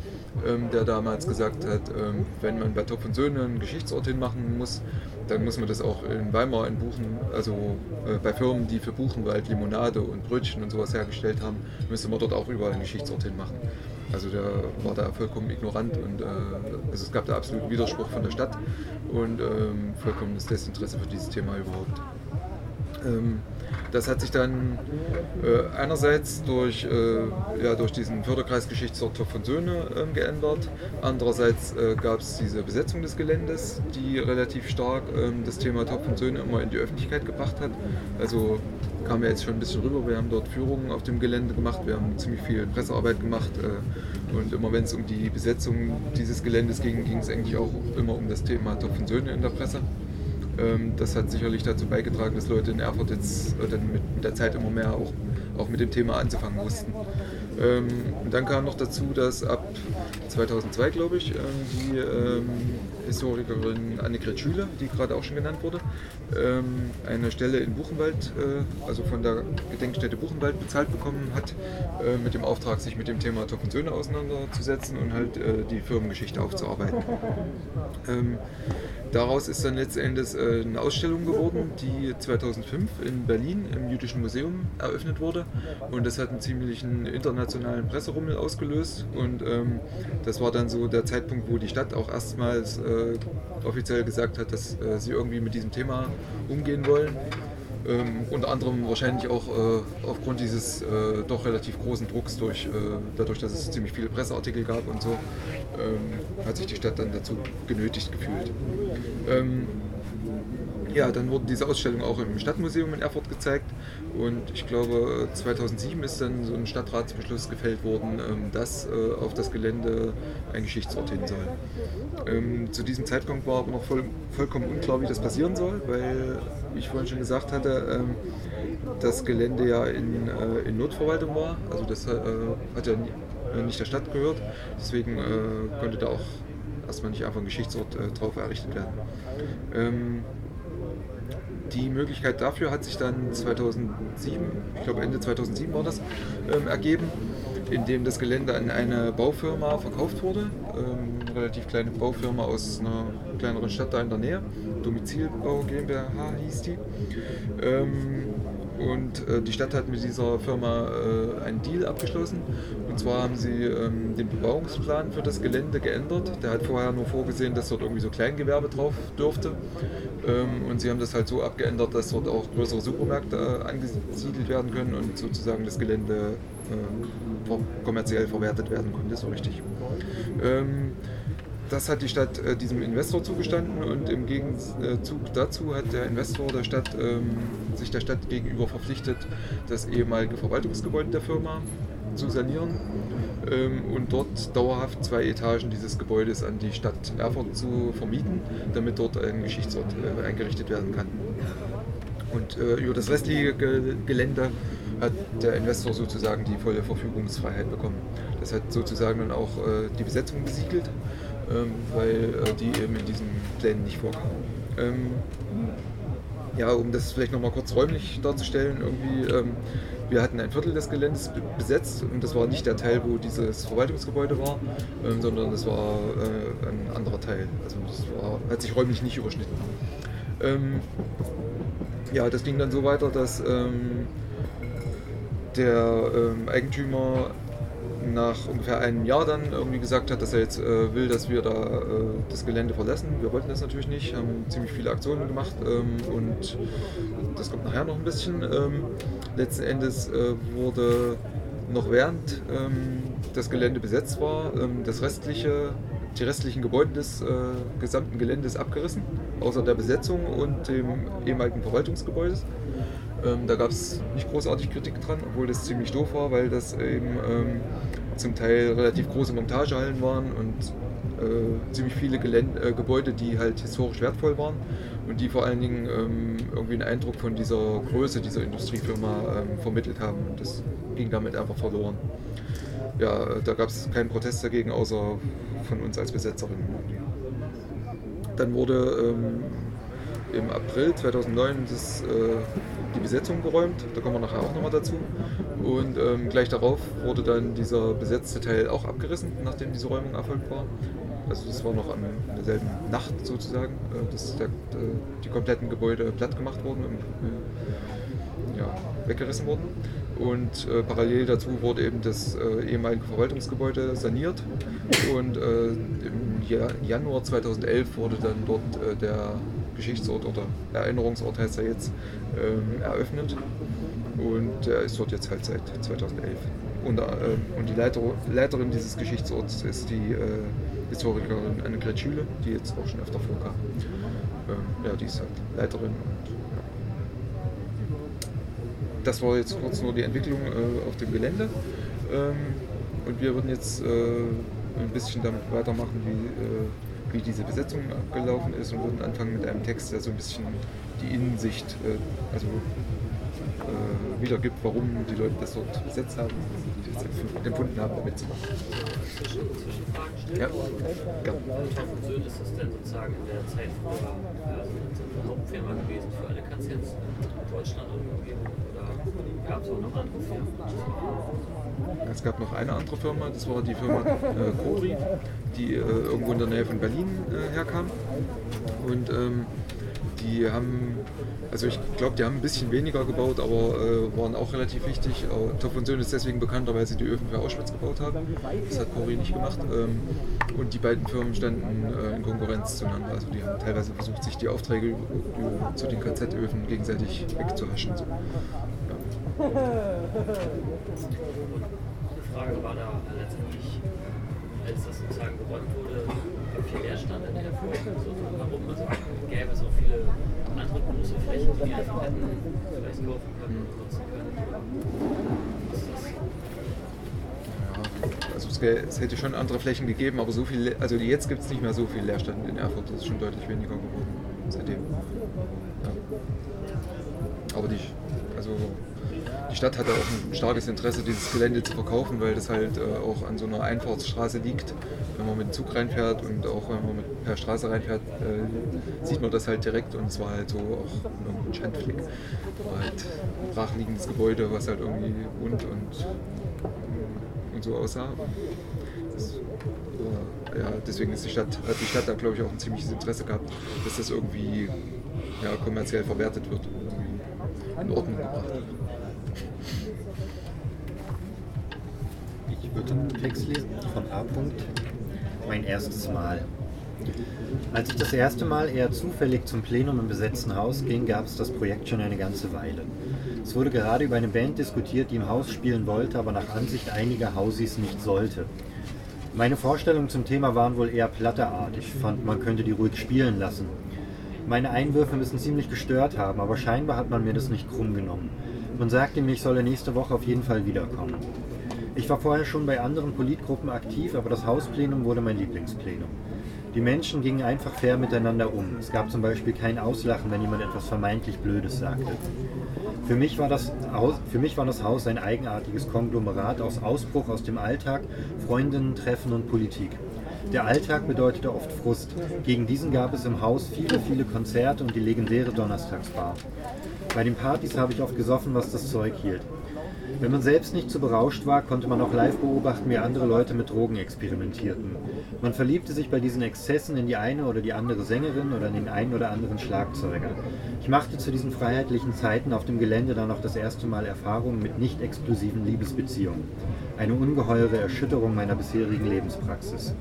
ähm, der damals gesagt hat, ähm, wenn man bei Topf und Söhne einen Geschichtsort hinmachen muss, dann muss man das auch in Weimar in Buchen, also äh, bei Firmen, die für Buchenwald Limonade und Brötchen und sowas hergestellt haben, müsste man dort auch überall einen Geschichtsort hinmachen. Also der war da vollkommen ignorant und äh, also es gab da absoluten Widerspruch von der Stadt und ähm, vollkommenes Desinteresse für dieses Thema überhaupt. Ähm, das hat sich dann äh, einerseits durch, äh, ja, durch diesen Förderkreis Geschichtsort Topf und Söhne äh, geändert. Andererseits äh, gab es diese Besetzung des Geländes, die relativ stark ähm, das Thema Topf und Söhne immer in die Öffentlichkeit gebracht hat. Also kam ja jetzt schon ein bisschen rüber. Wir haben dort Führungen auf dem Gelände gemacht, wir haben ziemlich viel Pressearbeit gemacht. Äh, und immer wenn es um die Besetzung dieses Geländes ging, ging es eigentlich auch immer um das Thema Topf und Söhne in der Presse. Ähm, das hat sicherlich dazu beigetragen, dass Leute in Erfurt jetzt äh, dann mit der Zeit immer mehr auch, auch mit dem Thema anzufangen wussten. Ähm, dann kam noch dazu, dass ab 2002, glaube ich, die Historikerin Annegret Schüler, die gerade auch schon genannt wurde, ähm, eine Stelle in Buchenwald, äh, also von der Gedenkstätte Buchenwald bezahlt bekommen hat, äh, mit dem Auftrag, sich mit dem Thema Topf und Söhne auseinanderzusetzen und halt äh, die Firmengeschichte aufzuarbeiten. Ähm, daraus ist dann letztendlich eine Ausstellung geworden, die 2005 in Berlin im Jüdischen Museum eröffnet wurde und das hat einen ziemlichen internationalen Presserummel ausgelöst und ähm, das war dann so der Zeitpunkt, wo die Stadt auch erstmals äh, offiziell gesagt hat, dass äh, sie irgendwie mit diesem Thema umgehen wollen. Ähm, unter anderem wahrscheinlich auch äh, aufgrund dieses äh, doch relativ großen Drucks durch, äh, dadurch, dass es ziemlich viele Presseartikel gab und so, ähm, hat sich die Stadt dann dazu genötigt gefühlt. Ähm, ja, dann wurde diese Ausstellung auch im Stadtmuseum in Erfurt gezeigt und ich glaube 2007 ist dann so ein Stadtratsbeschluss gefällt worden, ähm, dass äh, auf das Gelände ein Geschichtsort hin soll. Ähm, zu diesem Zeitpunkt war aber noch voll, vollkommen unklar, wie das passieren soll, weil ich vorhin schon gesagt hatte, ähm, das Gelände ja in, äh, in Notverwaltung war, also das äh, hat ja nicht der Stadt gehört, deswegen konnte da auch erstmal nicht einfach ein Geschichtsort drauf errichtet werden. Die Möglichkeit dafür hat sich dann 2007, ich glaube Ende 2007 war das, ähm, ergeben, indem das Gelände an eine Baufirma verkauft wurde. Ähm, eine relativ kleine Baufirma aus einer kleineren Stadt da in der Nähe. Domizilbau GmbH hieß die. Ähm, und äh, die Stadt hat mit dieser Firma äh, einen Deal abgeschlossen. Und zwar haben sie ähm, den Bebauungsplan für das Gelände geändert. Der hat vorher nur vorgesehen, dass dort irgendwie so Kleingewerbe drauf dürfte. Ähm, und sie haben das halt so abgeändert, dass dort auch größere Supermärkte äh, angesiedelt werden können und sozusagen das Gelände äh, ver- kommerziell verwertet werden konnte, so richtig. Ähm, das hat die Stadt äh, diesem Investor zugestanden und im Gegenzug dazu hat der Investor der Stadt, ähm, sich der Stadt gegenüber verpflichtet, das ehemalige Verwaltungsgebäude der Firma zu sanieren ähm, und dort dauerhaft zwei Etagen dieses Gebäudes an die Stadt Erfurt zu vermieten, damit dort ein Geschichtsort äh, eingerichtet werden kann. Und äh, über das restliche Ge Gelände hat der Investor sozusagen die volle Verfügungsfreiheit bekommen. Das hat sozusagen dann auch äh, die Besetzung besiegelt, ähm, weil die eben in diesen Plänen nicht vorkam. Ähm, ja, um das vielleicht nochmal kurz räumlich darzustellen, irgendwie, wir hatten ein Viertel des Geländes be- besetzt und das war nicht der Teil, wo dieses Verwaltungsgebäude war, ähm, sondern das war äh, ein anderer Teil. Also das war, hat sich räumlich nicht überschnitten. Ähm, ja, das ging dann so weiter, dass ähm, der ähm, Eigentümer nach ungefähr einem Jahr dann irgendwie gesagt hat, dass er jetzt äh, will, dass wir da äh, das Gelände verlassen. Wir wollten das natürlich nicht, haben ziemlich viele Aktionen gemacht ähm, und das kommt nachher noch ein bisschen. Ähm, letzten Endes äh, wurde noch während ähm, das Gelände besetzt war, ähm, das restliche, die restlichen Gebäude des äh, gesamten Geländes abgerissen, außer der Besetzung und dem ehemaligen Verwaltungsgebäudes. Ähm, da gab es nicht großartig Kritik dran, obwohl das ziemlich doof war, weil das eben ähm, zum Teil relativ große Montagehallen waren und äh, ziemlich viele Gelände, äh, Gebäude, die halt historisch wertvoll waren und die vor allen Dingen ähm, irgendwie einen Eindruck von dieser Größe dieser Industriefirma ähm, vermittelt haben. Und das ging damit einfach verloren. Ja, äh, da gab es keinen Protest dagegen, außer von uns als Besetzerin. Dann wurde ähm, im April 2009 das, äh, die Besetzung geräumt. Da kommen wir nachher auch nochmal dazu. Und ähm, gleich darauf wurde dann dieser besetzte Teil auch abgerissen, nachdem diese Räumung erfolgt war. Also das war noch an derselben Nacht sozusagen, äh, dass der, der, die kompletten Gebäude platt gemacht wurden und äh, ja, weggerissen wurden. Und äh, parallel dazu wurde eben das äh, ehemalige Verwaltungsgebäude saniert. Und äh, im Ja- Januar 2011 wurde dann dort äh, der Geschichtsort oder Erinnerungsort heißt er jetzt ähm, eröffnet. Und der ist dort jetzt halt seit 2011. Und, äh, und die Leiter, Leiterin dieses Geschichtsorts ist die äh, Historikerin Annegret Schüle, die jetzt auch schon öfter vorkam. Ähm, ja, die ist halt Leiterin und ja. Das war jetzt kurz nur die Entwicklung äh, auf dem Gelände. Ähm, und wir würden jetzt äh, ein bisschen damit weitermachen, wie, äh, wie diese Besetzung abgelaufen ist und würden anfangen mit einem Text, der so ein bisschen die Innensicht, äh, also äh, wiedergibt, warum die Leute das dort besetzt haben, die das empf- empfunden haben, damit zu machen. Ja, gerne. Söhn ist das denn sozusagen in der Zeit äh, eine Hauptfirma gewesen für alle KZs in Deutschland Umgebung? Oder gab es auch noch andere Firmen? Es gab noch eine andere Firma, das war die Firma äh, Cori, die äh, irgendwo in der Nähe von Berlin äh, herkam. Und ähm, die haben, also ich glaube, die haben ein bisschen weniger gebaut, aber äh, waren auch relativ wichtig. Aber Topf und Söhne ist deswegen bekannt, weil sie die Öfen für Auschwitz gebaut haben. Das hat Cori nicht gemacht. Ähm, und die beiden Firmen standen äh, in Konkurrenz zueinander. Also die haben teilweise versucht, sich die Aufträge zu den KZ-Öfen gegenseitig wegzuhaschen. So. Ja. Frage war da letztendlich, als das sozusagen geräumt wurde, viel Leerstand in der Erfurt. So, warum? Also gäbe es auch viele andere große Flächen, die die einfach hätten vielleicht kaufen können und nutzen können. Was also es, es hätte schon andere Flächen gegeben, aber so viel, also jetzt gibt es nicht mehr so viel Leerstand in Erfurt, das ist schon deutlich weniger geworden seitdem. Ja. Aber die, also die Stadt hatte auch ein starkes Interesse, dieses Gelände zu verkaufen, weil das halt äh, auch an so einer Einfahrtsstraße liegt. Wenn man mit dem Zug reinfährt und auch wenn man mit per Straße reinfährt, äh, sieht man das halt direkt und es war halt so auch ein Schandfleck. War halt ein brachliegendes Gebäude, was halt irgendwie bunt und, und so aussah. Das, äh, ja, deswegen ist die Stadt, hat die Stadt da glaube ich auch ein ziemliches Interesse gehabt, dass das irgendwie ja, kommerziell verwertet wird und in Ordnung gebracht wird. Würde lesen von A. Mein erstes Mal. Als ich das erste Mal eher zufällig zum Plenum im besetzten Haus ging, gab es das Projekt schon eine ganze Weile. Es wurde gerade über eine Band diskutiert, die im Haus spielen wollte, aber nach Ansicht einiger Hausis nicht sollte. Meine Vorstellungen zum Thema waren wohl eher platterart. Ich fand, man könnte die ruhig spielen lassen. Meine Einwürfe müssen ziemlich gestört haben, aber scheinbar hat man mir das nicht krumm genommen. Man sagte mir, ich solle nächste Woche auf jeden Fall wiederkommen. Ich war vorher schon bei anderen Politgruppen aktiv, aber das Hausplenum wurde mein Lieblingsplenum. Die Menschen gingen einfach fair miteinander um. Es gab zum Beispiel kein Auslachen, wenn jemand etwas vermeintlich Blödes sagte. Für mich, war das Haus, für mich war das Haus ein eigenartiges Konglomerat aus Ausbruch aus dem Alltag, Freundinnen, Treffen und Politik. Der Alltag bedeutete oft Frust. Gegen diesen gab es im Haus viele, viele Konzerte und die legendäre Donnerstagsbar. Bei den Partys habe ich oft gesoffen, was das Zeug hielt. Wenn man selbst nicht zu berauscht war, konnte man auch live beobachten, wie andere Leute mit Drogen experimentierten. Man verliebte sich bei diesen Exzessen in die eine oder die andere Sängerin oder in den einen oder anderen Schlagzeuger. Ich machte zu diesen freiheitlichen Zeiten auf dem Gelände dann noch das erste Mal Erfahrungen mit nicht exklusiven Liebesbeziehungen. Eine ungeheure Erschütterung meiner bisherigen Lebenspraxis.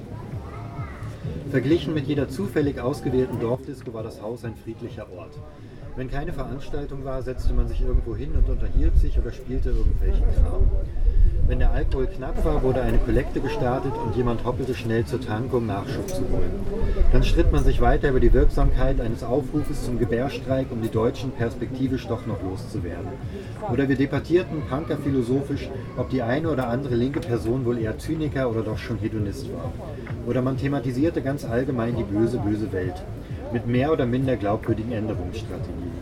Verglichen mit jeder zufällig ausgewählten Dorfdisco war das Haus ein friedlicher Ort. Wenn keine Veranstaltung war, setzte man sich irgendwo hin und unterhielt sich oder spielte irgendwelchen Kram. Wenn der Alkohol knapp war, wurde eine Kollekte gestartet und jemand hoppelte schnell zur Tanke, um Nachschub zu holen. Dann stritt man sich weiter über die Wirksamkeit eines Aufrufes zum Gebärstreik, um die Deutschen perspektivisch doch noch loszuwerden. Oder wir debattierten Punker philosophisch, ob die eine oder andere linke Person wohl eher Zyniker oder doch schon Hedonist war. Oder man thematisierte ganz allgemein die böse, böse Welt mit mehr oder minder glaubwürdigen Änderungsstrategien.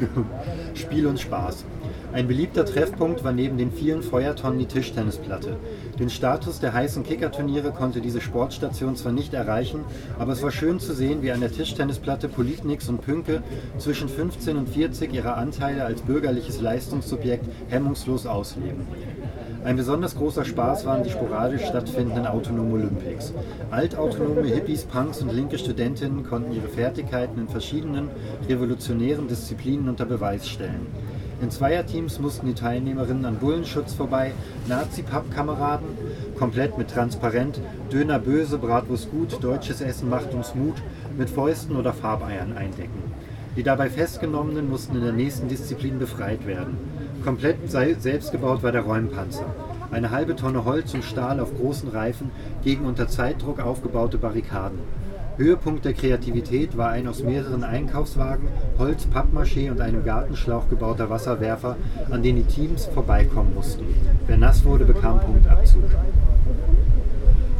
[laughs] Spiel und Spaß. Ein beliebter Treffpunkt war neben den vielen Feuertonnen die Tischtennisplatte. Den Status der heißen Kickerturniere konnte diese Sportstation zwar nicht erreichen, aber es war schön zu sehen, wie an der Tischtennisplatte Politnix und Pünke zwischen 15 und 40 ihre Anteile als bürgerliches Leistungssubjekt hemmungslos ausleben. Ein besonders großer Spaß waren die sporadisch stattfindenden Autonomen Olympics. Altautonome Hippies, Punks und linke Studentinnen konnten ihre Fertigkeiten in verschiedenen revolutionären Disziplinen unter Beweis stellen. In Zweierteams mussten die Teilnehmerinnen an Bullenschutz vorbei, Nazi-Pappkameraden, komplett mit Transparent, Döner böse, Bratwurst gut, deutsches Essen macht uns Mut, mit Fäusten oder Farbeiern eindecken. Die dabei Festgenommenen mussten in der nächsten Disziplin befreit werden. Komplett selbst gebaut war der Räumpanzer. Eine halbe Tonne Holz und Stahl auf großen Reifen gegen unter Zeitdruck aufgebaute Barrikaden. Höhepunkt der Kreativität war ein aus mehreren Einkaufswagen, Holz, Pappmaché und einem Gartenschlauch gebauter Wasserwerfer, an den die Teams vorbeikommen mussten. Wer nass wurde, bekam Punktabzug.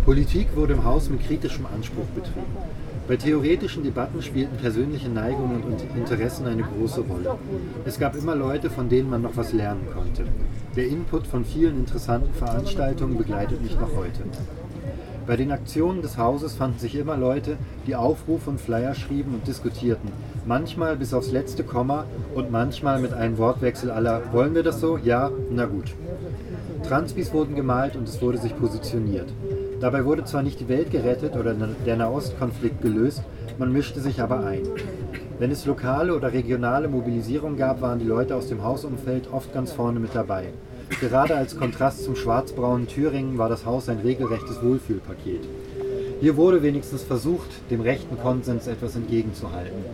Politik wurde im Haus mit kritischem Anspruch betrieben. Bei theoretischen Debatten spielten persönliche Neigungen und Interessen eine große Rolle. Es gab immer Leute, von denen man noch was lernen konnte. Der Input von vielen interessanten Veranstaltungen begleitet mich noch heute. Bei den Aktionen des Hauses fanden sich immer Leute, die Aufrufe und Flyer schrieben und diskutierten, manchmal bis aufs letzte Komma und manchmal mit einem Wortwechsel aller Wollen wir das so? Ja, na gut. Transbis wurden gemalt und es wurde sich positioniert. Dabei wurde zwar nicht die Welt gerettet oder der Nahostkonflikt gelöst, man mischte sich aber ein. Wenn es lokale oder regionale Mobilisierung gab, waren die Leute aus dem Hausumfeld oft ganz vorne mit dabei. Gerade als Kontrast zum schwarzbraunen Thüringen war das Haus ein regelrechtes Wohlfühlpaket. Hier wurde wenigstens versucht, dem rechten Konsens etwas entgegenzuhalten.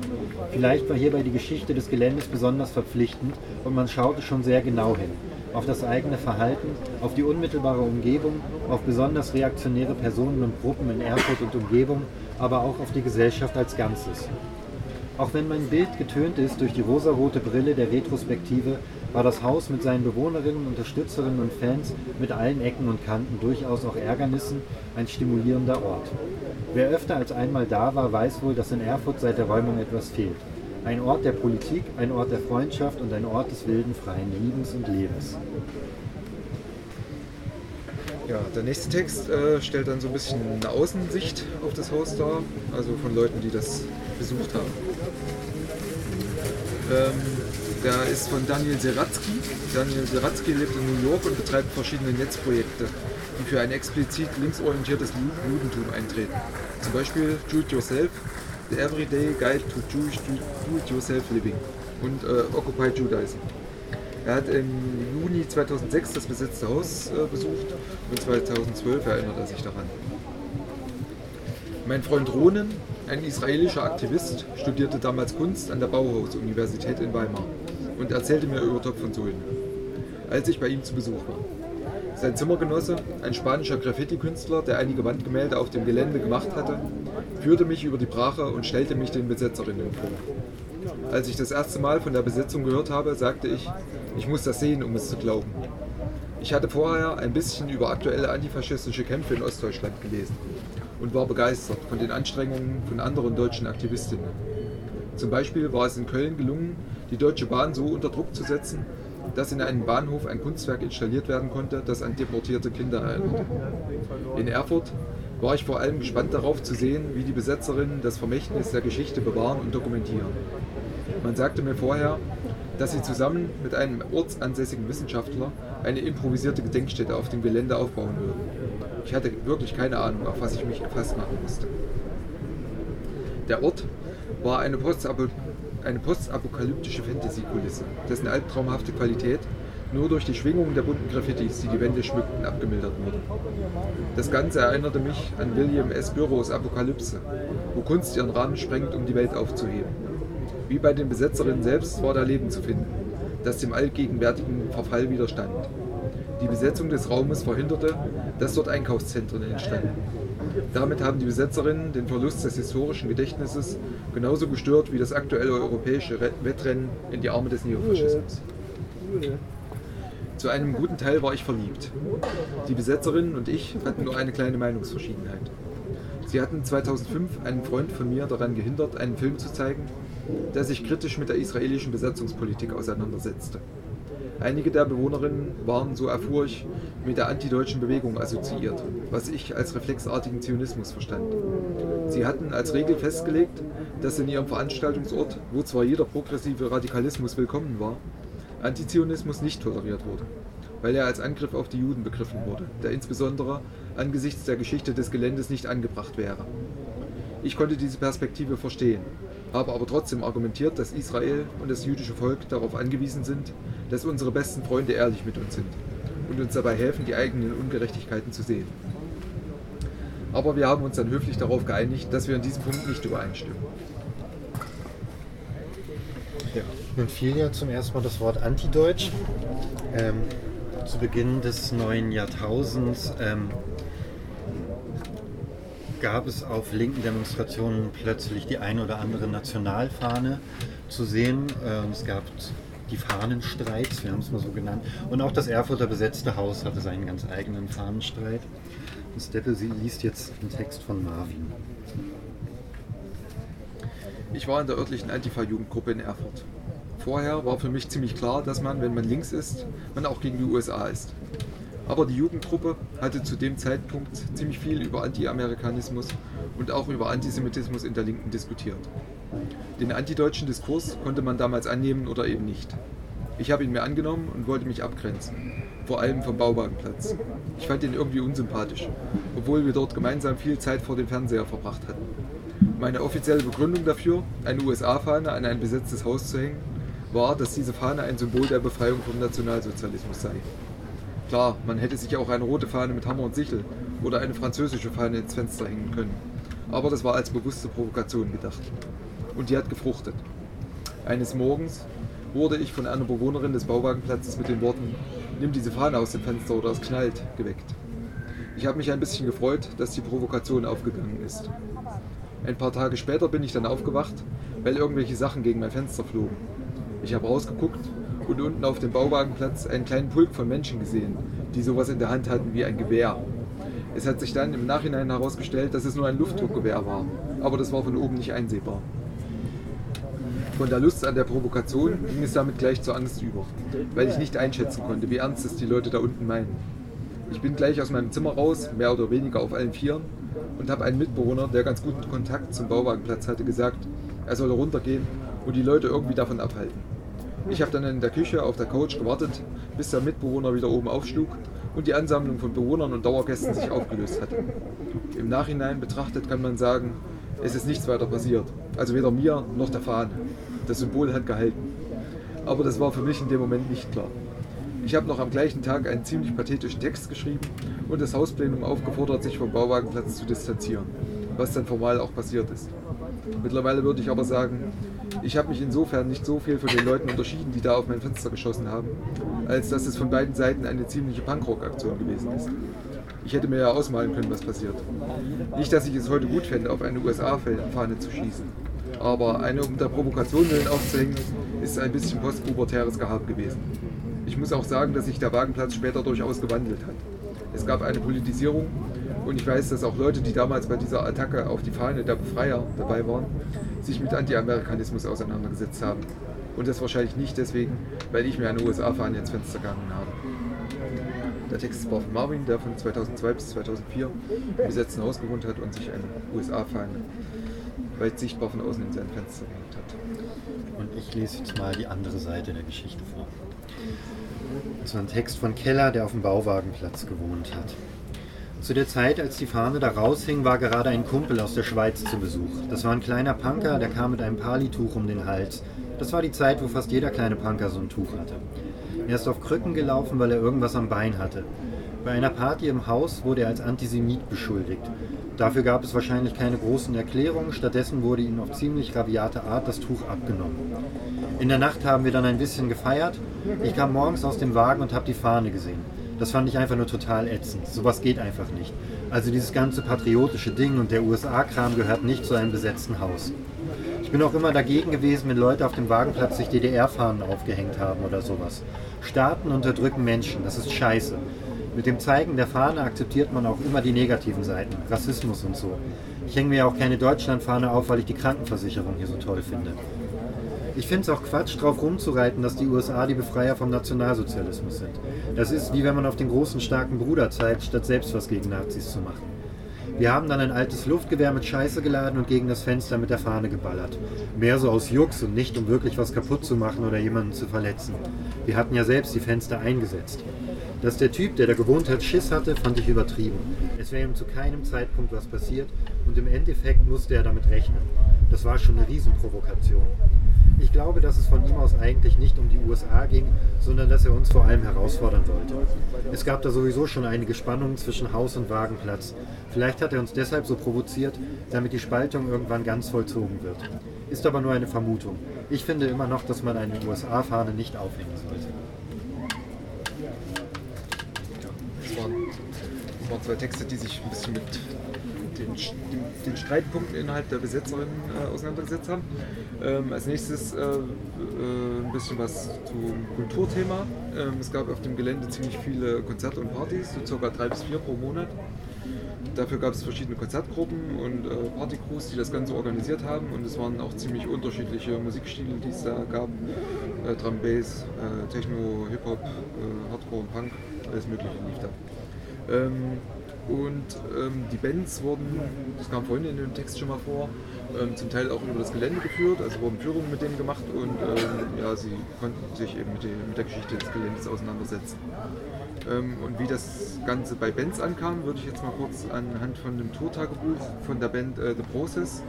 Vielleicht war hierbei die Geschichte des Geländes besonders verpflichtend und man schaute schon sehr genau hin auf das eigene Verhalten, auf die unmittelbare Umgebung, auf besonders reaktionäre Personen und Gruppen in Erfurt und Umgebung, aber auch auf die Gesellschaft als Ganzes. Auch wenn mein Bild getönt ist durch die rosarote Brille der Retrospektive, war das Haus mit seinen Bewohnerinnen, Unterstützerinnen und Fans mit allen Ecken und Kanten durchaus auch Ärgernissen ein stimulierender Ort. Wer öfter als einmal da war, weiß wohl, dass in Erfurt seit der Räumung etwas fehlt. Ein Ort der Politik, ein Ort der Freundschaft und ein Ort des wilden, freien Liebens und Lebens. Ja, der nächste Text äh, stellt dann so ein bisschen eine Außensicht auf das Haus dar, also von Leuten, die das besucht haben. Ähm, der ist von Daniel Seratsky. Daniel Seratsky lebt in New York und betreibt verschiedene Netzprojekte, die für ein explizit linksorientiertes Judentum eintreten. Zum Beispiel Do It Yourself, The Everyday Guide to Jewish Do-It-Yourself Living und äh, Occupy Judaism. Er hat im Juni 2006 das besetzte Haus äh, besucht und 2012 erinnert er sich daran. Mein Freund Ronen, ein israelischer Aktivist, studierte damals Kunst an der Bauhaus-Universität in Weimar und erzählte mir über Topf und Sohlen, als ich bei ihm zu Besuch war. Sein Zimmergenosse, ein spanischer Graffiti-Künstler, der einige Wandgemälde auf dem Gelände gemacht hatte, führte mich über die Brache und stellte mich den Besetzerinnen vor. Als ich das erste Mal von der Besetzung gehört habe, sagte ich, ich muss das sehen, um es zu glauben. Ich hatte vorher ein bisschen über aktuelle antifaschistische Kämpfe in Ostdeutschland gelesen und war begeistert von den Anstrengungen von anderen deutschen Aktivistinnen. Zum Beispiel war es in Köln gelungen, die Deutsche Bahn so unter Druck zu setzen, dass in einem Bahnhof ein Kunstwerk installiert werden konnte, das an deportierte Kinder erinnerte. In Erfurt war ich vor allem gespannt darauf zu sehen, wie die Besetzerinnen das Vermächtnis der Geschichte bewahren und dokumentieren. Man sagte mir vorher, dass sie zusammen mit einem ortsansässigen Wissenschaftler eine improvisierte Gedenkstätte auf dem Gelände aufbauen würden. Ich hatte wirklich keine Ahnung, auf was ich mich gefasst machen musste. Der Ort war eine, Postapo eine postapokalyptische Fantasy-Kulisse, dessen albtraumhafte Qualität nur durch die Schwingungen der bunten Graffitis, die die Wände schmückten, abgemildert wurde. Das Ganze erinnerte mich an William S. Burroughs Apokalypse, wo Kunst ihren Rahmen sprengt, um die Welt aufzuheben. Wie bei den Besetzerinnen selbst war da Leben zu finden, das dem allgegenwärtigen Verfall widerstand. Die Besetzung des Raumes verhinderte, dass dort Einkaufszentren entstanden. Damit haben die Besetzerinnen den Verlust des historischen Gedächtnisses genauso gestört wie das aktuelle europäische Re- Wettrennen in die Arme des Neofaschismus. Zu einem guten Teil war ich verliebt. Die Besetzerinnen und ich hatten nur eine kleine Meinungsverschiedenheit. Sie hatten 2005 einen Freund von mir daran gehindert, einen Film zu zeigen, der sich kritisch mit der israelischen Besatzungspolitik auseinandersetzte. Einige der Bewohnerinnen waren, so erfuhr ich, mit der antideutschen Bewegung assoziiert, was ich als reflexartigen Zionismus verstand. Sie hatten als Regel festgelegt, dass in ihrem Veranstaltungsort, wo zwar jeder progressive Radikalismus willkommen war, Antizionismus nicht toleriert wurde, weil er als Angriff auf die Juden begriffen wurde, der insbesondere angesichts der Geschichte des Geländes nicht angebracht wäre. Ich konnte diese Perspektive verstehen, habe aber trotzdem argumentiert, dass Israel und das jüdische Volk darauf angewiesen sind, dass unsere besten Freunde ehrlich mit uns sind und uns dabei helfen, die eigenen Ungerechtigkeiten zu sehen. Aber wir haben uns dann höflich darauf geeinigt, dass wir in diesem Punkt nicht übereinstimmen. Ja. Nun fiel ja zum ersten Mal das Wort Antideutsch. Ähm, zu Beginn des neuen Jahrtausends ähm, gab es auf linken Demonstrationen plötzlich die eine oder andere Nationalfahne zu sehen. Ähm, es gab die Fahnenstreits, wir haben es mal so genannt. Und auch das Erfurter besetzte Haus hatte seinen ganz eigenen Fahnenstreit. Und Steppe sie liest jetzt einen Text von Marvin. Ich war in der örtlichen Antifa-Jugendgruppe in Erfurt. Vorher war für mich ziemlich klar, dass man, wenn man links ist, man auch gegen die USA ist. Aber die Jugendgruppe hatte zu dem Zeitpunkt ziemlich viel über Anti-Amerikanismus und auch über Antisemitismus in der Linken diskutiert. Den antideutschen Diskurs konnte man damals annehmen oder eben nicht. Ich habe ihn mir angenommen und wollte mich abgrenzen, vor allem vom Bauwagenplatz. Ich fand ihn irgendwie unsympathisch, obwohl wir dort gemeinsam viel Zeit vor dem Fernseher verbracht hatten. Meine offizielle Begründung dafür, eine USA-Fahne an ein besetztes Haus zu hängen, war, dass diese Fahne ein Symbol der Befreiung vom Nationalsozialismus sei. Klar, man hätte sich auch eine rote Fahne mit Hammer und Sichel oder eine französische Fahne ins Fenster hängen können. Aber das war als bewusste Provokation gedacht. Und die hat gefruchtet. Eines Morgens wurde ich von einer Bewohnerin des Bauwagenplatzes mit den Worten Nimm diese Fahne aus dem Fenster oder es knallt geweckt. Ich habe mich ein bisschen gefreut, dass die Provokation aufgegangen ist. Ein paar Tage später bin ich dann aufgewacht, weil irgendwelche Sachen gegen mein Fenster flogen. Ich habe rausgeguckt und unten auf dem Bauwagenplatz einen kleinen Pulk von Menschen gesehen, die sowas in der Hand hatten wie ein Gewehr. Es hat sich dann im Nachhinein herausgestellt, dass es nur ein Luftdruckgewehr war, aber das war von oben nicht einsehbar. Von der Lust an der Provokation ging es damit gleich zur Angst über, weil ich nicht einschätzen konnte, wie ernst es die Leute da unten meinen. Ich bin gleich aus meinem Zimmer raus, mehr oder weniger auf allen Vieren, und habe einen Mitbewohner, der ganz guten Kontakt zum Bauwagenplatz hatte, gesagt, er solle runtergehen und die Leute irgendwie davon abhalten. Ich habe dann in der Küche auf der Couch gewartet, bis der Mitbewohner wieder oben aufschlug und die Ansammlung von Bewohnern und Dauergästen sich aufgelöst hatte. Im Nachhinein betrachtet kann man sagen, es ist nichts weiter passiert. Also weder mir noch der Fahne. Das Symbol hat gehalten. Aber das war für mich in dem Moment nicht klar. Ich habe noch am gleichen Tag einen ziemlich pathetischen Text geschrieben und das Hausplenum aufgefordert, sich vom Bauwagenplatz zu distanzieren, was dann formal auch passiert ist. Mittlerweile würde ich aber sagen, ich habe mich insofern nicht so viel von den Leuten unterschieden, die da auf mein Fenster geschossen haben, als dass es von beiden Seiten eine ziemliche Punkrock-Aktion gewesen ist. Ich hätte mir ja ausmalen können, was passiert. Nicht, dass ich es heute gut fände, auf eine USA-Fahne zu schießen. Aber eine um der Provokation willen aufzuhängen, ist ein bisschen postpubertäres Gehabe gewesen. Ich muss auch sagen, dass sich der Wagenplatz später durchaus gewandelt hat. Es gab eine Politisierung und ich weiß, dass auch Leute, die damals bei dieser Attacke auf die Fahne der Befreier dabei waren, sich mit Anti-Amerikanismus auseinandergesetzt haben. Und das wahrscheinlich nicht deswegen, weil ich mir eine USA-Fahne ins Fenster gehangen habe. Der Text war von Marvin, der von 2002 bis 2004 im besetzten Haus gewohnt hat und sich eine USA-Fahne weit sichtbar von außen in sein Fenster gehängt hat. Und ich lese jetzt mal die andere Seite der Geschichte vor. Das war ein Text von Keller, der auf dem Bauwagenplatz gewohnt hat. Zu der Zeit, als die Fahne da raushing, war gerade ein Kumpel aus der Schweiz zu Besuch. Das war ein kleiner Punker, der kam mit einem Palituch um den Hals. Das war die Zeit, wo fast jeder kleine Punker so ein Tuch hatte. Er ist auf Krücken gelaufen, weil er irgendwas am Bein hatte. Bei einer Party im Haus wurde er als Antisemit beschuldigt. Dafür gab es wahrscheinlich keine großen Erklärungen, stattdessen wurde ihm auf ziemlich rabiate Art das Tuch abgenommen. In der Nacht haben wir dann ein bisschen gefeiert. Ich kam morgens aus dem Wagen und habe die Fahne gesehen. Das fand ich einfach nur total ätzend. Sowas geht einfach nicht. Also dieses ganze patriotische Ding und der USA-Kram gehört nicht zu einem besetzten Haus. Ich bin auch immer dagegen gewesen, wenn Leute auf dem Wagenplatz sich DDR-Fahnen aufgehängt haben oder sowas. Staaten unterdrücken Menschen, das ist scheiße. Mit dem Zeigen der Fahne akzeptiert man auch immer die negativen Seiten, Rassismus und so. Ich hänge mir auch keine Deutschlandfahne auf, weil ich die Krankenversicherung hier so toll finde. Ich finde es auch Quatsch, drauf rumzureiten, dass die USA die Befreier vom Nationalsozialismus sind. Das ist wie wenn man auf den großen starken Bruder zeigt, statt selbst was gegen Nazis zu machen. Wir haben dann ein altes Luftgewehr mit Scheiße geladen und gegen das Fenster mit der Fahne geballert. Mehr so aus Jux und nicht, um wirklich was kaputt zu machen oder jemanden zu verletzen. Wir hatten ja selbst die Fenster eingesetzt. Dass der Typ, der da gewohnt hat, Schiss hatte, fand ich übertrieben. Es wäre ihm zu keinem Zeitpunkt was passiert und im Endeffekt musste er damit rechnen. Das war schon eine Riesenprovokation. Ich glaube, dass es von ihm aus eigentlich nicht um die USA ging, sondern dass er uns vor allem herausfordern wollte. Es gab da sowieso schon einige Spannungen zwischen Haus und Wagenplatz. Vielleicht hat er uns deshalb so provoziert, damit die Spaltung irgendwann ganz vollzogen wird. Ist aber nur eine Vermutung. Ich finde immer noch, dass man eine USA-Fahne nicht aufhängen sollte. Das waren, das waren zwei Texte, die sich ein bisschen mit den, den, Streitpunkten innerhalb der Besetzerin äh, auseinandergesetzt haben. Ähm, als nächstes äh, äh, ein bisschen was zum Kulturthema. Ähm, es gab auf dem Gelände ziemlich viele Konzerte und Partys, so circa drei bis vier pro Monat. Dafür gab es verschiedene Konzertgruppen und äh, Partycrews, die das Ganze organisiert haben. Und es waren auch ziemlich unterschiedliche Musikstile, die es da gab. Äh, Drum Bass, äh, Techno, Hip-Hop, äh, Hardcore und Punk, alles Mögliche lief da. Ähm, und ähm, die Bands wurden, das kam vorhin in dem Text schon mal vor, ähm, zum Teil auch über das Gelände geführt, also wurden Führungen mit denen gemacht und ähm, ja, sie konnten sich eben mit, die, mit, der Geschichte des Geländes auseinandersetzen. Ähm, und wie das Ganze bei Bands ankam, würde ich jetzt mal kurz anhand von dem Tourtagebuch von der Band äh, The Process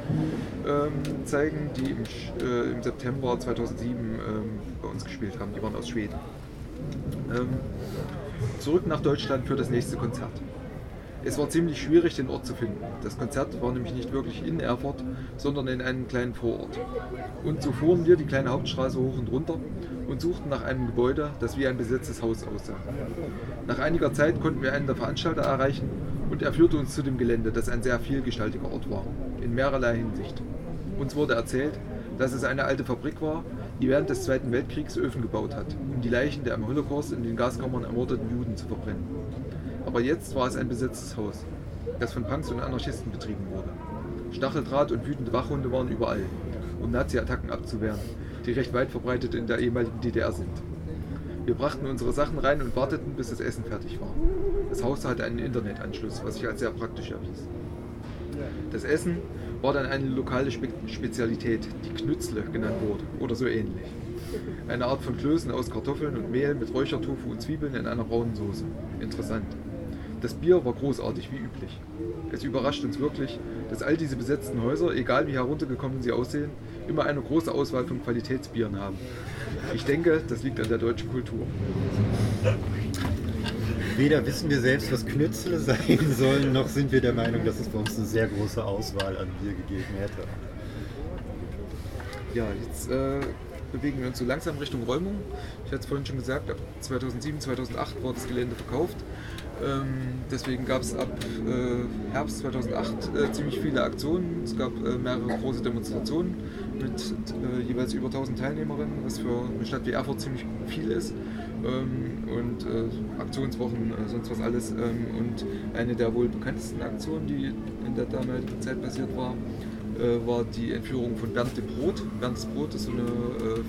ähm, zeigen, die im, äh, im, September 2007 ähm, bei uns gespielt haben. Die waren aus Schweden. zurück nach Deutschland für das nächste Konzert. Es war ziemlich schwierig, den Ort zu finden. Das Konzert war nämlich nicht wirklich in Erfurt, sondern in einem kleinen Vorort. Und so fuhren wir die kleine Hauptstraße hoch und runter und suchten nach einem Gebäude, das wie ein besetztes Haus aussah. Nach einiger Zeit konnten wir einen der Veranstalter erreichen und er führte uns zu dem Gelände, das ein sehr vielgestaltiger Ort war, in mehrerlei Hinsicht. Uns wurde erzählt, dass es eine alte Fabrik war, die während des Zweiten Weltkriegs Öfen gebaut hat, um die Leichen der im Holocaust in den Gaskammern ermordeten Juden zu verbrennen. Aber jetzt war es ein besetztes Haus, das von Punks und Anarchisten betrieben wurde. Stacheldraht und wütende Wachhunde waren überall. um Nazi-Attacken abzuwehren, die recht weit verbreitet in der ehemaligen DDR sind. Wir brachten unsere Sachen rein und warteten, bis das Essen fertig war. Das Haus hatte einen Internetanschluss, was sich als sehr praktisch erwies. Das Essen war dann eine lokale Spe Spezialität, die Knützle genannt wurde oder so ähnlich. Eine Art von Klößen aus Kartoffeln und Mehl mit Räuchertofu und Zwiebeln in einer braunen Soße. Interessant. Das Bier war großartig wie üblich. Es überrascht uns wirklich, dass all diese besetzten Häuser, egal wie heruntergekommen sie aussehen, immer eine große Auswahl von Qualitätsbieren haben. Ich denke, das liegt an der deutschen Kultur. Weder wissen wir selbst, was Knützle sein sollen, noch sind wir der Meinung, dass es bei uns eine sehr große Auswahl an Bier gegeben hätte. Ja, jetzt äh, bewegen wir uns so langsam Richtung Räumung. Ich hatte es vorhin schon gesagt, ab 2007, 2008 wurde das Gelände verkauft. Ähm, deswegen gab es ab äh, Herbst 2008 äh, ziemlich viele Aktionen. Es gab äh, mehrere große Demonstrationen mit äh, jeweils über 1000 Teilnehmerinnen, was für eine Stadt wie Erfurt ziemlich viel ist. Ähm, und äh, Aktionswochen, äh, sonst was alles. Ähm, und eine der wohl bekanntesten Aktionen, die in der damaligen Zeit passiert war, war die Entführung von Bernd de Brot. Bernd des Brot ist so eine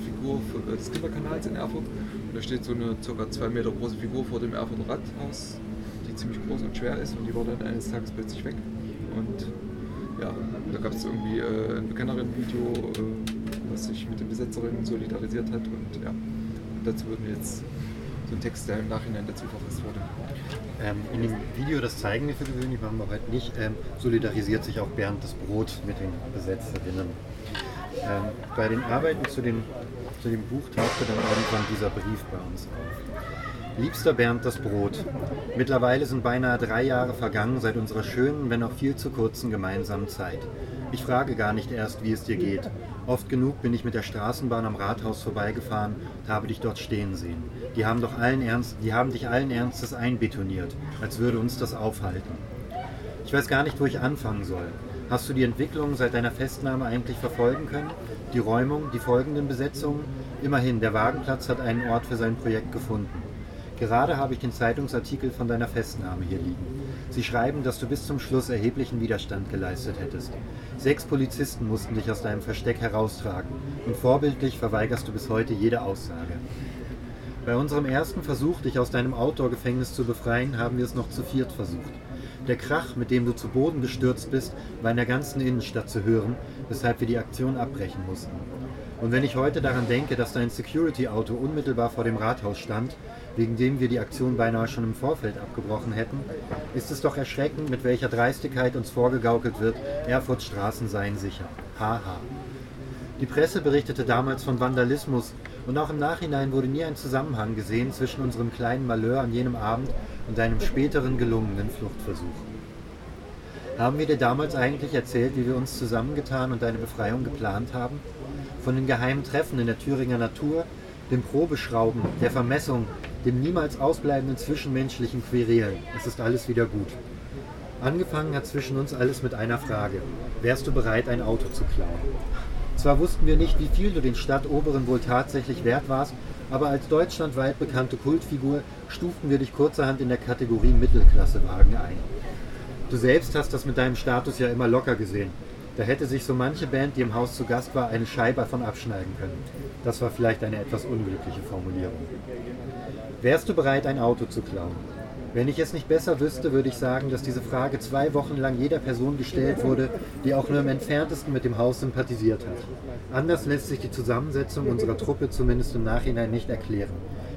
Figur des Kinderkanals in Erfurt. Und da steht so eine ca. zwei Meter große Figur vor dem Erfurter Rathaus, ziemlich groß und schwer ist und die war dann eines Tages plötzlich weg. Und ja, da gab es irgendwie äh, ein Bekennerinnen-Video, äh, was sich mit den Besetzerinnen solidarisiert hat und ja, und dazu würden wir jetzt so einen Text, der im Nachhinein dazu verfasst wurde. Ähm, in dem Video, das zeigen wir für gewöhnlich, machen wir heute nicht, ähm, solidarisiert sich auch Bernd das Brot mit den Besetzerinnen. Ähm, bei den Arbeiten zu, den, zu dem Buch tauchte dann irgendwann dieser Brief bei uns auf. Liebster Bernd das Brot, mittlerweile sind beinahe drei Jahre vergangen seit unserer schönen, wenn auch viel zu kurzen gemeinsamen Zeit. Ich frage gar nicht erst, wie es dir geht. Oft genug bin ich mit der Straßenbahn am Rathaus vorbeigefahren und habe dich dort stehen sehen. Die haben, doch allen Ernst, die haben dich allen Ernstes einbetoniert, als würde uns das aufhalten. Ich weiß gar nicht, wo ich anfangen soll. Hast du die Entwicklung seit deiner Festnahme eigentlich verfolgen können? Die Räumung, die folgenden Besetzungen? Immerhin, der Wagenplatz hat einen Ort für sein Projekt gefunden. Gerade habe ich den Zeitungsartikel von deiner Festnahme hier liegen. Sie schreiben, dass du bis zum Schluss erheblichen Widerstand geleistet hättest. Sechs Polizisten mussten dich aus deinem Versteck heraustragen und vorbildlich verweigerst du bis heute jede Aussage. Bei unserem ersten Versuch, dich aus deinem Outdoor-Gefängnis zu befreien, haben wir es noch zu viert versucht. Der Krach, mit dem du zu Boden gestürzt bist, war in der ganzen Innenstadt zu hören, weshalb wir die Aktion abbrechen mussten. Und wenn ich heute daran denke, dass dein Security-Auto unmittelbar vor dem Rathaus stand, wegen dem wir die Aktion beinahe schon im Vorfeld abgebrochen hätten, ist es doch erschreckend, mit welcher Dreistigkeit uns vorgegaukelt wird, Erfurts Straßen seien sicher. Haha. Die Presse berichtete damals von Vandalismus und auch im Nachhinein wurde nie ein Zusammenhang gesehen zwischen unserem kleinen Malheur an jenem Abend und deinem späteren gelungenen Fluchtversuch. Haben wir dir damals eigentlich erzählt, wie wir uns zusammengetan und deine Befreiung geplant haben? Von den geheimen Treffen in der Thüringer Natur, dem Probeschrauben, der Vermessung, dem niemals ausbleibenden zwischenmenschlichen Querelen. Es ist alles wieder gut. Angefangen hat zwischen uns alles mit einer Frage. Wärst du bereit, ein Auto zu klauen? Zwar wussten wir nicht, wie viel du den Stadtoberen wohl tatsächlich wert warst, aber als deutschlandweit bekannte Kultfigur stuften wir dich kurzerhand in der Kategorie Mittelklassewagen ein. Du selbst hast das mit deinem Status ja immer locker gesehen. Da hätte sich so manche Band, die im Haus zu Gast war, eine Scheibe davon abschneiden können. Das war vielleicht eine etwas unglückliche Formulierung. Wärst du bereit, ein Auto zu klauen? Wenn ich es nicht besser wüsste, würde ich sagen, dass diese Frage zwei Wochen lang jeder Person gestellt wurde, die auch nur im entferntesten mit dem Haus sympathisiert hat. Anders lässt sich die Zusammensetzung unserer Truppe zumindest im Nachhinein nicht erklären.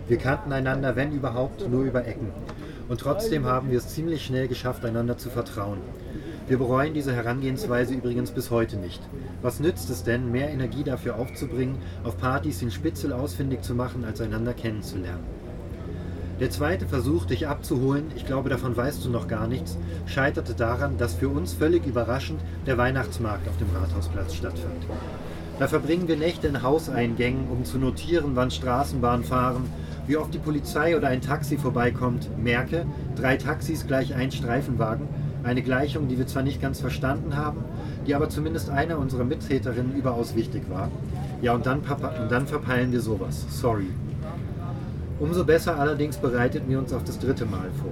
Wir kannten einander, wenn überhaupt, nur über Ecken. Und trotzdem haben wir es ziemlich schnell geschafft, einander zu vertrauen. Wir bereuen diese Herangehensweise übrigens bis heute nicht. Was nützt es denn, mehr Energie dafür aufzubringen, auf Partys den Spitzel ausfindig zu machen, als einander kennenzulernen? Der zweite Versuch, dich abzuholen, ich glaube, davon weißt du noch gar nichts, scheiterte daran, dass für uns völlig überraschend der Weihnachtsmarkt auf dem Rathausplatz stattfand. Da verbringen wir Nächte in Hauseingängen, um zu notieren, wann Straßenbahnen fahren, wie oft die Polizei oder ein Taxi vorbeikommt. Merke, drei Taxis gleich ein Streifenwagen. Eine Gleichung, die wir zwar nicht ganz verstanden haben, die aber zumindest einer unserer Mittäterinnen überaus wichtig war. Ja, und dann, und dann verpeilen wir sowas. Sorry. Umso besser allerdings bereiteten wir uns auf das dritte Mal vor.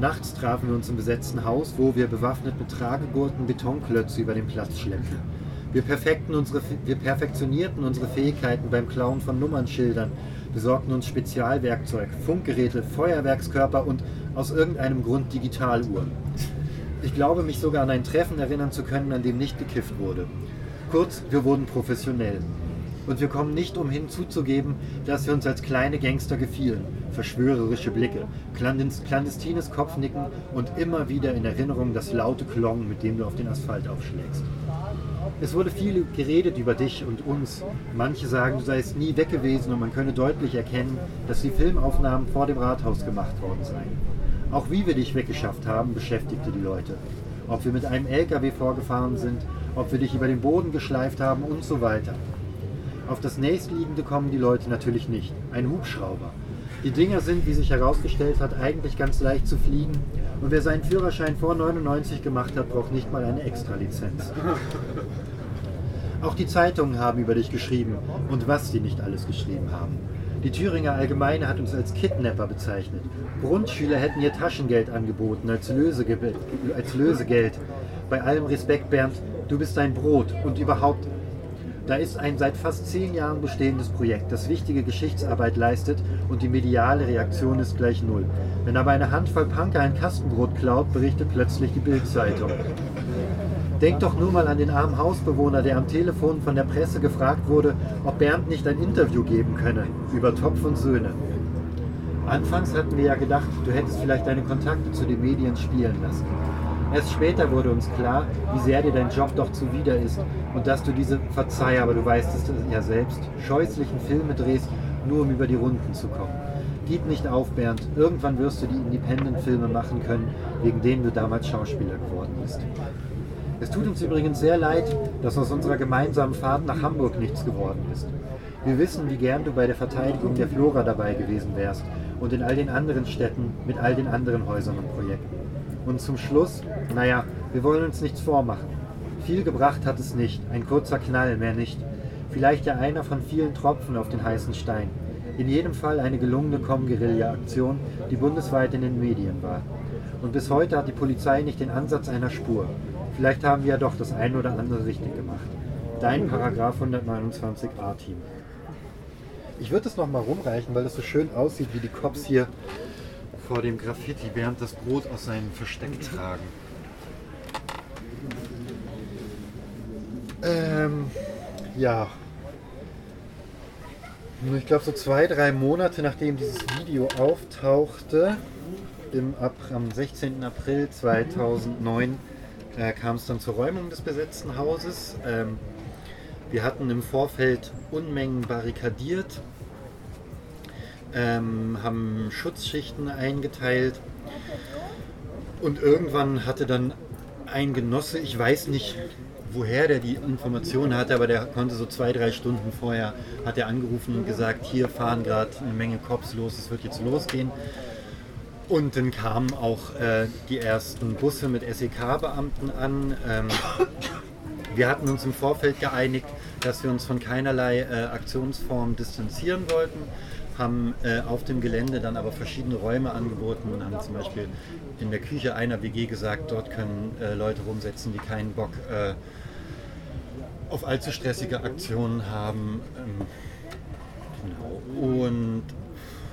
Nachts trafen wir uns im besetzten Haus, wo wir bewaffnet mit Tragegurten Betonklötze über den Platz schleppten. Wir, wir perfektionierten unsere Fähigkeiten beim Klauen von Nummernschildern, besorgten uns Spezialwerkzeug, Funkgeräte, Feuerwerkskörper und aus irgendeinem Grund Digitaluhren. Ich glaube, mich sogar an ein Treffen erinnern zu können, an dem nicht gekifft wurde. Kurz, wir wurden professionell. Und wir kommen nicht umhin zuzugeben, dass wir uns als kleine Gangster gefielen. Verschwörerische Blicke, clandest- clandestines Kopfnicken und immer wieder in Erinnerung das laute Klong, mit dem du auf den Asphalt aufschlägst. Es wurde viel geredet über dich und uns. Manche sagen, du seist nie weg gewesen und man könne deutlich erkennen, dass die Filmaufnahmen vor dem Rathaus gemacht worden seien. Auch wie wir dich weggeschafft haben, beschäftigte die Leute. Ob wir mit einem LKW vorgefahren sind, ob wir dich über den Boden geschleift haben und so weiter. Auf das nächstliegende kommen die Leute natürlich nicht. Ein Hubschrauber. Die Dinger sind, wie sich herausgestellt hat, eigentlich ganz leicht zu fliegen. Und wer seinen Führerschein vor 99 gemacht hat, braucht nicht mal eine Extralizenz. Auch die Zeitungen haben über dich geschrieben und was sie nicht alles geschrieben haben. Die Thüringer Allgemeine hat uns als Kidnapper bezeichnet. Grundschüler hätten ihr Taschengeld angeboten als, Lösege als Lösegeld. Bei allem Respekt, Bernd, du bist ein Brot und überhaupt. Da ist ein seit fast zehn Jahren bestehendes Projekt, das wichtige Geschichtsarbeit leistet und die mediale Reaktion ist gleich null. Wenn aber eine Handvoll Punker ein Kastenbrot klaut, berichtet plötzlich die Bildzeitung. Denk doch nur mal an den armen Hausbewohner, der am Telefon von der Presse gefragt wurde, ob Bernd nicht ein Interview geben könne über Topf und Söhne. Anfangs hatten wir ja gedacht, du hättest vielleicht deine Kontakte zu den Medien spielen lassen. Erst später wurde uns klar, wie sehr dir dein Job doch zuwider ist und dass du diese, verzeih, aber du weißt es ja selbst, scheußlichen Filme drehst, nur um über die Runden zu kommen. Gib nicht auf, Bernd. Irgendwann wirst du die Independent-Filme machen können, wegen denen du damals Schauspieler geworden bist. Es tut uns übrigens sehr leid, dass aus unserer gemeinsamen Fahrt nach Hamburg nichts geworden ist. Wir wissen, wie gern du bei der Verteidigung der Flora dabei gewesen wärst und in all den anderen Städten mit all den anderen Häusern und Projekten. Und zum Schluss, naja, wir wollen uns nichts vormachen. Viel gebracht hat es nicht, ein kurzer Knall, mehr nicht. Vielleicht ja einer von vielen Tropfen auf den heißen Stein. In jedem Fall eine gelungene Com-Guerilla-Aktion, die bundesweit in den Medien war. Und bis heute hat die Polizei nicht den Ansatz einer Spur. Vielleicht haben wir ja doch das eine oder andere richtig gemacht. Dein Paragraph 129a-Team. Ich würde es nochmal rumreichen, weil es so schön aussieht, wie die Cops hier vor dem Graffiti während das Brot aus seinem Versteck tragen. Ähm, ja. Ich glaube, so zwei, drei Monate nachdem dieses Video auftauchte, im, am 16. April 2009, äh, kam es dann zur Räumung des besetzten Hauses. Ähm, wir hatten im Vorfeld Unmengen barrikadiert, ähm, haben Schutzschichten eingeteilt und irgendwann hatte dann ein Genosse, ich weiß nicht, woher der die Information hatte, aber der konnte so zwei, drei Stunden vorher, hat er angerufen und gesagt, hier fahren gerade eine Menge Cops los, es wird jetzt losgehen. Und dann kamen auch äh, die ersten Busse mit SEK-Beamten an. Ähm, wir hatten uns im Vorfeld geeinigt, dass wir uns von keinerlei äh, Aktionsform distanzieren wollten, haben äh, auf dem Gelände dann aber verschiedene Räume angeboten und haben zum Beispiel in der Küche einer WG gesagt, dort können äh, Leute rumsetzen, die keinen Bock äh, auf allzu stressige Aktionen haben. Ähm, genau. Und wie war denn das?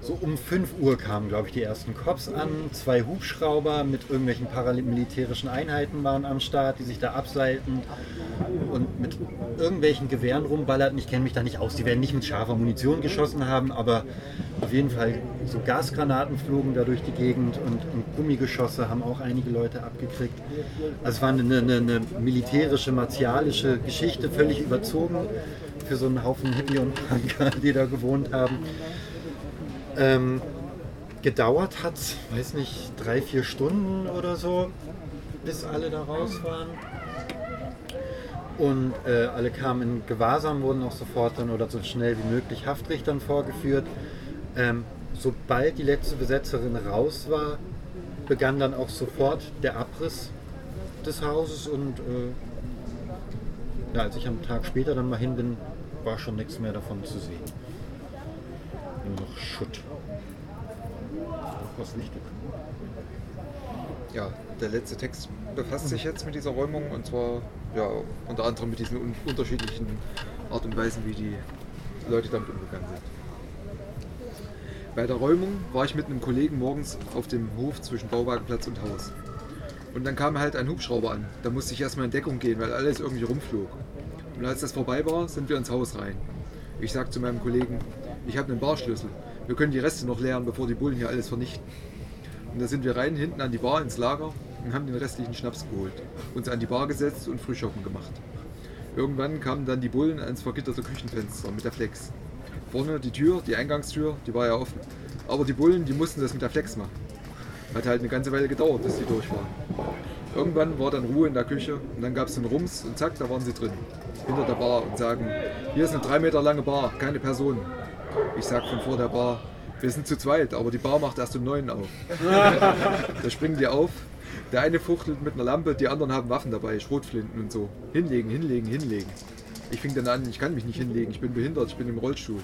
So um 5 Uhr kamen, glaube ich, die ersten Cops an. Zwei Hubschrauber mit irgendwelchen paramilitärischen Einheiten waren am Start, die sich da abseilten und mit irgendwelchen Gewehren rumballerten. Ich kenne mich da nicht aus. Die werden nicht mit scharfer Munition geschossen haben, aber auf jeden Fall so Gasgranaten flogen da durch die Gegend und, und Gummigeschosse haben auch einige Leute abgekriegt. Also es war eine, eine, eine militärische, martialische Geschichte, völlig überzogen für so einen Haufen Hippie und Punker, die da gewohnt haben. Ähm, gedauert hat weiß nicht, drei, vier Stunden oder so, bis alle da raus waren. Und äh, alle kamen in Gewahrsam, wurden auch sofort dann oder so schnell wie möglich Haftrichtern vorgeführt. Ähm, sobald die letzte Besetzerin raus war, begann dann auch sofort der Abriss des Hauses und äh, ja, als ich am Tag später dann mal hin bin, war schon nichts mehr davon zu sehen. Nur noch Schutt. Was Licht. ja, der letzte Text befasst sich jetzt mit dieser Räumung und zwar ja, unter anderem mit diesen un unterschiedlichen Art und Weisen, wie die Leute damit umgegangen sind. Bei der Räumung war ich mit einem Kollegen morgens auf dem Hof zwischen Bauwagenplatz und Haus. Und dann kam halt ein Hubschrauber an. Da musste ich erstmal in Deckung gehen, weil alles irgendwie rumflog. Und als das vorbei war, sind wir ins Haus rein. Ich sag zu meinem Kollegen, ich habe einen Barschlüssel. Wir können die Reste noch leeren, bevor die Bullen hier alles vernichten. Und da sind wir rein hinten an die Bar ins Lager und haben den restlichen Schnaps geholt, uns an die Bar gesetzt und Frühschoppen gemacht. Irgendwann kamen dann die Bullen ans vergitterte Küchenfenster mit der Flex. Vorne die Tür, die Eingangstür, die war ja offen. Aber die Bullen, die mussten das mit der Flex machen. Hat halt eine ganze Weile gedauert, bis die durch waren. Irgendwann war dann Ruhe in der Küche und dann gab es einen Rums und zack, da waren sie drin. Hinter der Bar und sagen, hier ist eine drei Meter lange Bar, keine Personen. Ich sag von vor der Bar, wir sind zu zweit, aber die Bar macht erst um neun auf. [laughs] da springen die auf. Der eine fuchtelt mit einer Lampe, die anderen haben Waffen dabei, Schrotflinten und so. Hinlegen, hinlegen, hinlegen. Ich fing dann an, ich kann mich nicht hinlegen, ich bin behindert, ich bin im Rollstuhl.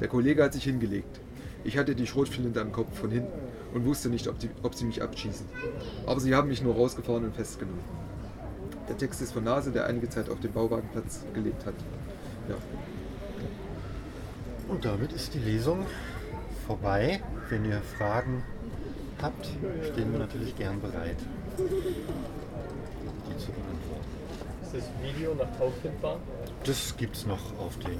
Der Kollege hat sich hingelegt. Ich hatte die Schrotflinte am Kopf von hinten und wusste nicht, ob, die, ob sie mich abschießen. Aber sie haben mich nur rausgefahren und festgenommen. Der Text ist von Nase, der einige Zeit auf dem Bauwagenplatz gelebt hat. Ja. Und damit ist die Lesung vorbei. Wenn ihr Fragen habt, stehen wir natürlich gern bereit, die zu beantworten. Ist das Video noch auffindbar? Das gibt es noch auf den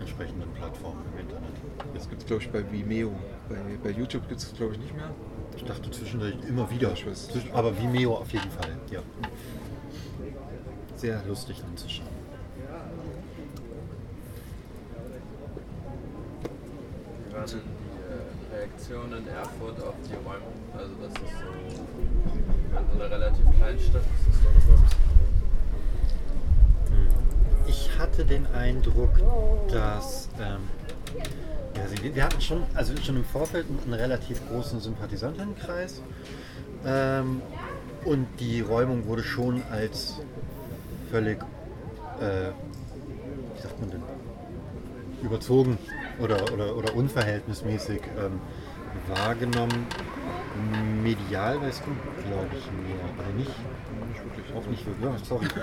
entsprechenden Plattformen im Internet. Das gibt es, glaube ich, bei Vimeo. Bei, bei YouTube gibt es, glaube ich, nicht mehr. Ich dachte zwischendurch immer wieder. Zwischen- Aber Vimeo auf jeden Fall, ja. Sehr lustig anzuschauen. Wie war denn die äh, Reaktion in Erfurt auf die Räumung? Also das ist so, in so einer relativ kleinen Stadt ist doch noch. Ich hatte den Eindruck, dass ähm, ja, sie- wir hatten schon, also schon im Vorfeld einen relativ großen Sympathisantenkreis ähm, und die Räumung wurde schon als völlig, äh, wie sagt man denn, überzogen oder, oder, oder unverhältnismäßig ähm, wahrgenommen. Medial weißt du, glaube ich, mehr, oder nicht? Nicht wirklich. Auch nicht wirklich, ja, sorry. [laughs]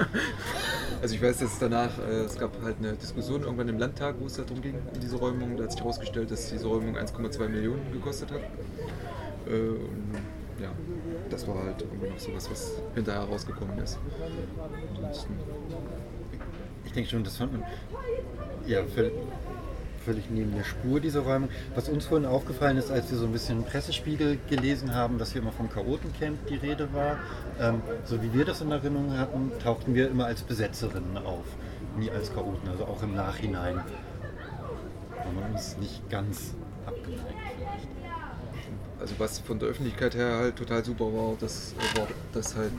Also ich weiß, dass danach, äh, es gab halt eine Diskussion irgendwann im Landtag, wo es darum ging, in diese Räumung. Da hat sich herausgestellt, dass diese Räumung 1,2 Millionen gekostet hat. Äh, und ja, das war halt irgendwie noch sowas, was hinterher rausgekommen ist. Ansonsten, Ich denke schon, das fand man ja völlig, völlig neben der Spur, diese Räumung. Was uns vorhin aufgefallen ist, als wir so ein bisschen Pressespiegel gelesen haben, dass hier immer vom Chaotencamp die Rede war, ähm, so wie wir das in Erinnerung hatten, tauchten wir immer als Besetzerinnen auf, nie als Chaoten, also auch im Nachhinein. War man uns nicht ganz abgeneigt. Also was von der Öffentlichkeit her halt total super war, das äh, war, dass halt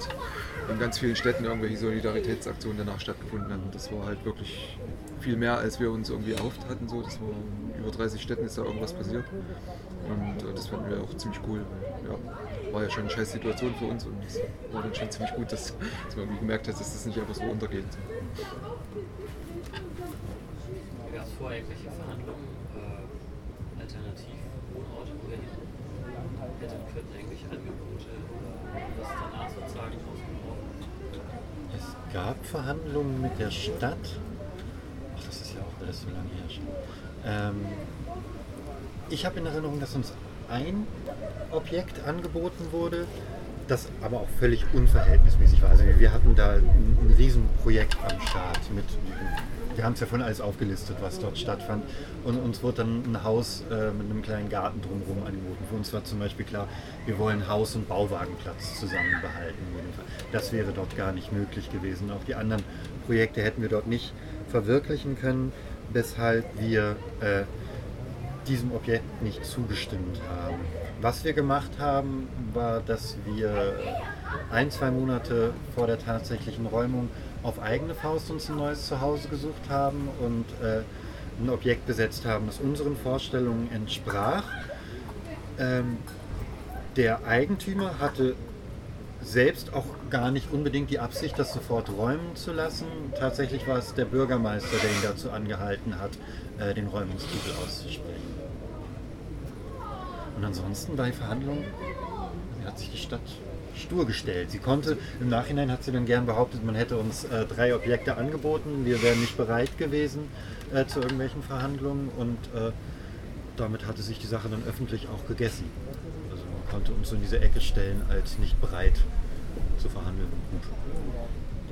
in ganz vielen Städten irgendwelche Solidaritätsaktionen danach stattgefunden haben. Das war halt wirklich viel mehr, als wir uns irgendwie erhofft hatten. So. Das war in über 30 Städten ist da irgendwas passiert. Und äh, das fanden wir auch ziemlich cool. Ja, war ja schon eine scheiß Situation für uns und es war dann schon ziemlich gut, dass, dass man irgendwie gemerkt hat, dass das nicht einfach so untergeht. Gab es vorher irgendwelche äh, Alternativwohnorte, wo ihr hin hättet können, irgendwelche Angebote, oder was danach sozusagen ausgebrochen? Es gab Verhandlungen mit der Stadt. Ach, das ist ja auch alles so lange her schon. Ähm, ich habe in Erinnerung, dass uns ein Objekt angeboten wurde, das aber auch völlig unverhältnismäßig war. Also wir hatten da ein, ein Riesenprojekt am Start mit, wir haben es ja vorhin alles aufgelistet, was dort stattfand. Und uns wurde dann ein Haus äh, mit einem kleinen Garten drumherum angeboten. Für uns war zum Beispiel klar, wir wollen Haus und Bauwagenplatz zusammen behalten. Das wäre dort gar nicht möglich gewesen. Auch die anderen Projekte hätten wir dort nicht verwirklichen können, weshalb wir äh, diesem Objekt nicht zugestimmt haben. Was wir gemacht haben, war, dass wir ein, zwei Monate vor der tatsächlichen Räumung auf eigene Faust uns ein neues Zuhause gesucht haben und äh, ein Objekt besetzt haben, das unseren Vorstellungen entsprach. Ähm, der Eigentümer hatte selbst auch gar nicht unbedingt die Absicht, das sofort räumen zu lassen. Tatsächlich war es der Bürgermeister, der ihn dazu angehalten hat, äh, den Räumungstitel auszusprechen. Und ansonsten bei Verhandlungen hat sich die Stadt stur gestellt. Sie konnte, im Nachhinein hat sie dann gern behauptet, man hätte uns äh, drei Objekte angeboten, wir wären nicht bereit gewesen äh, zu irgendwelchen Verhandlungen und äh, damit hatte sich die Sache dann öffentlich auch gegessen. Also man konnte uns so in diese Ecke stellen als nicht bereit zu verhandeln.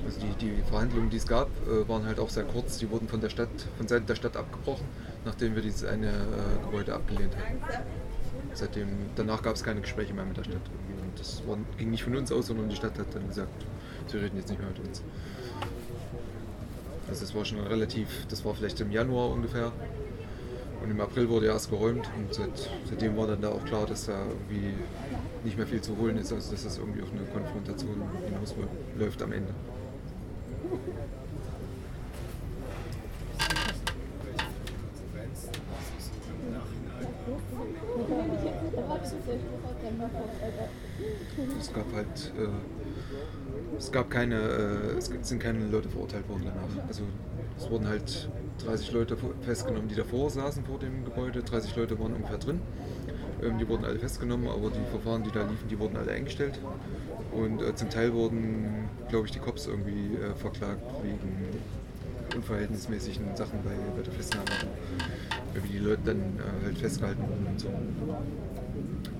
Also die, die Verhandlungen, die es gab, äh, waren halt auch sehr kurz. Die wurden von der Stadt, von Seiten der Stadt abgebrochen, nachdem wir dieses eine äh, Gebäude abgelehnt hatten. Seitdem, danach gab es keine Gespräche mehr mit der Stadt. Das war, ging nicht von uns aus, sondern die Stadt hat dann gesagt, sie reden jetzt nicht mehr mit uns. Also das war schon relativ, das war vielleicht im Januar ungefähr. Und im April wurde erst geräumt und seit, seitdem war dann da auch klar, dass da irgendwie nicht mehr viel zu holen ist, also dass das irgendwie auf eine Konfrontation hinausläuft am Ende. Es gab halt, äh, es gab keine, äh, es sind keine Leute verurteilt worden danach. Also es wurden halt 30 Leute festgenommen, die davor saßen vor dem Gebäude. 30 Leute waren ungefähr drin. Ähm, die wurden alle festgenommen, aber die Verfahren, die da liefen, die wurden alle eingestellt. Und äh, zum Teil wurden, glaube ich, die Cops irgendwie äh, verklagt wegen unverhältnismäßigen Sachen bei, bei der Festnahme. Wie die Leute dann äh, halt festgehalten wurden und so.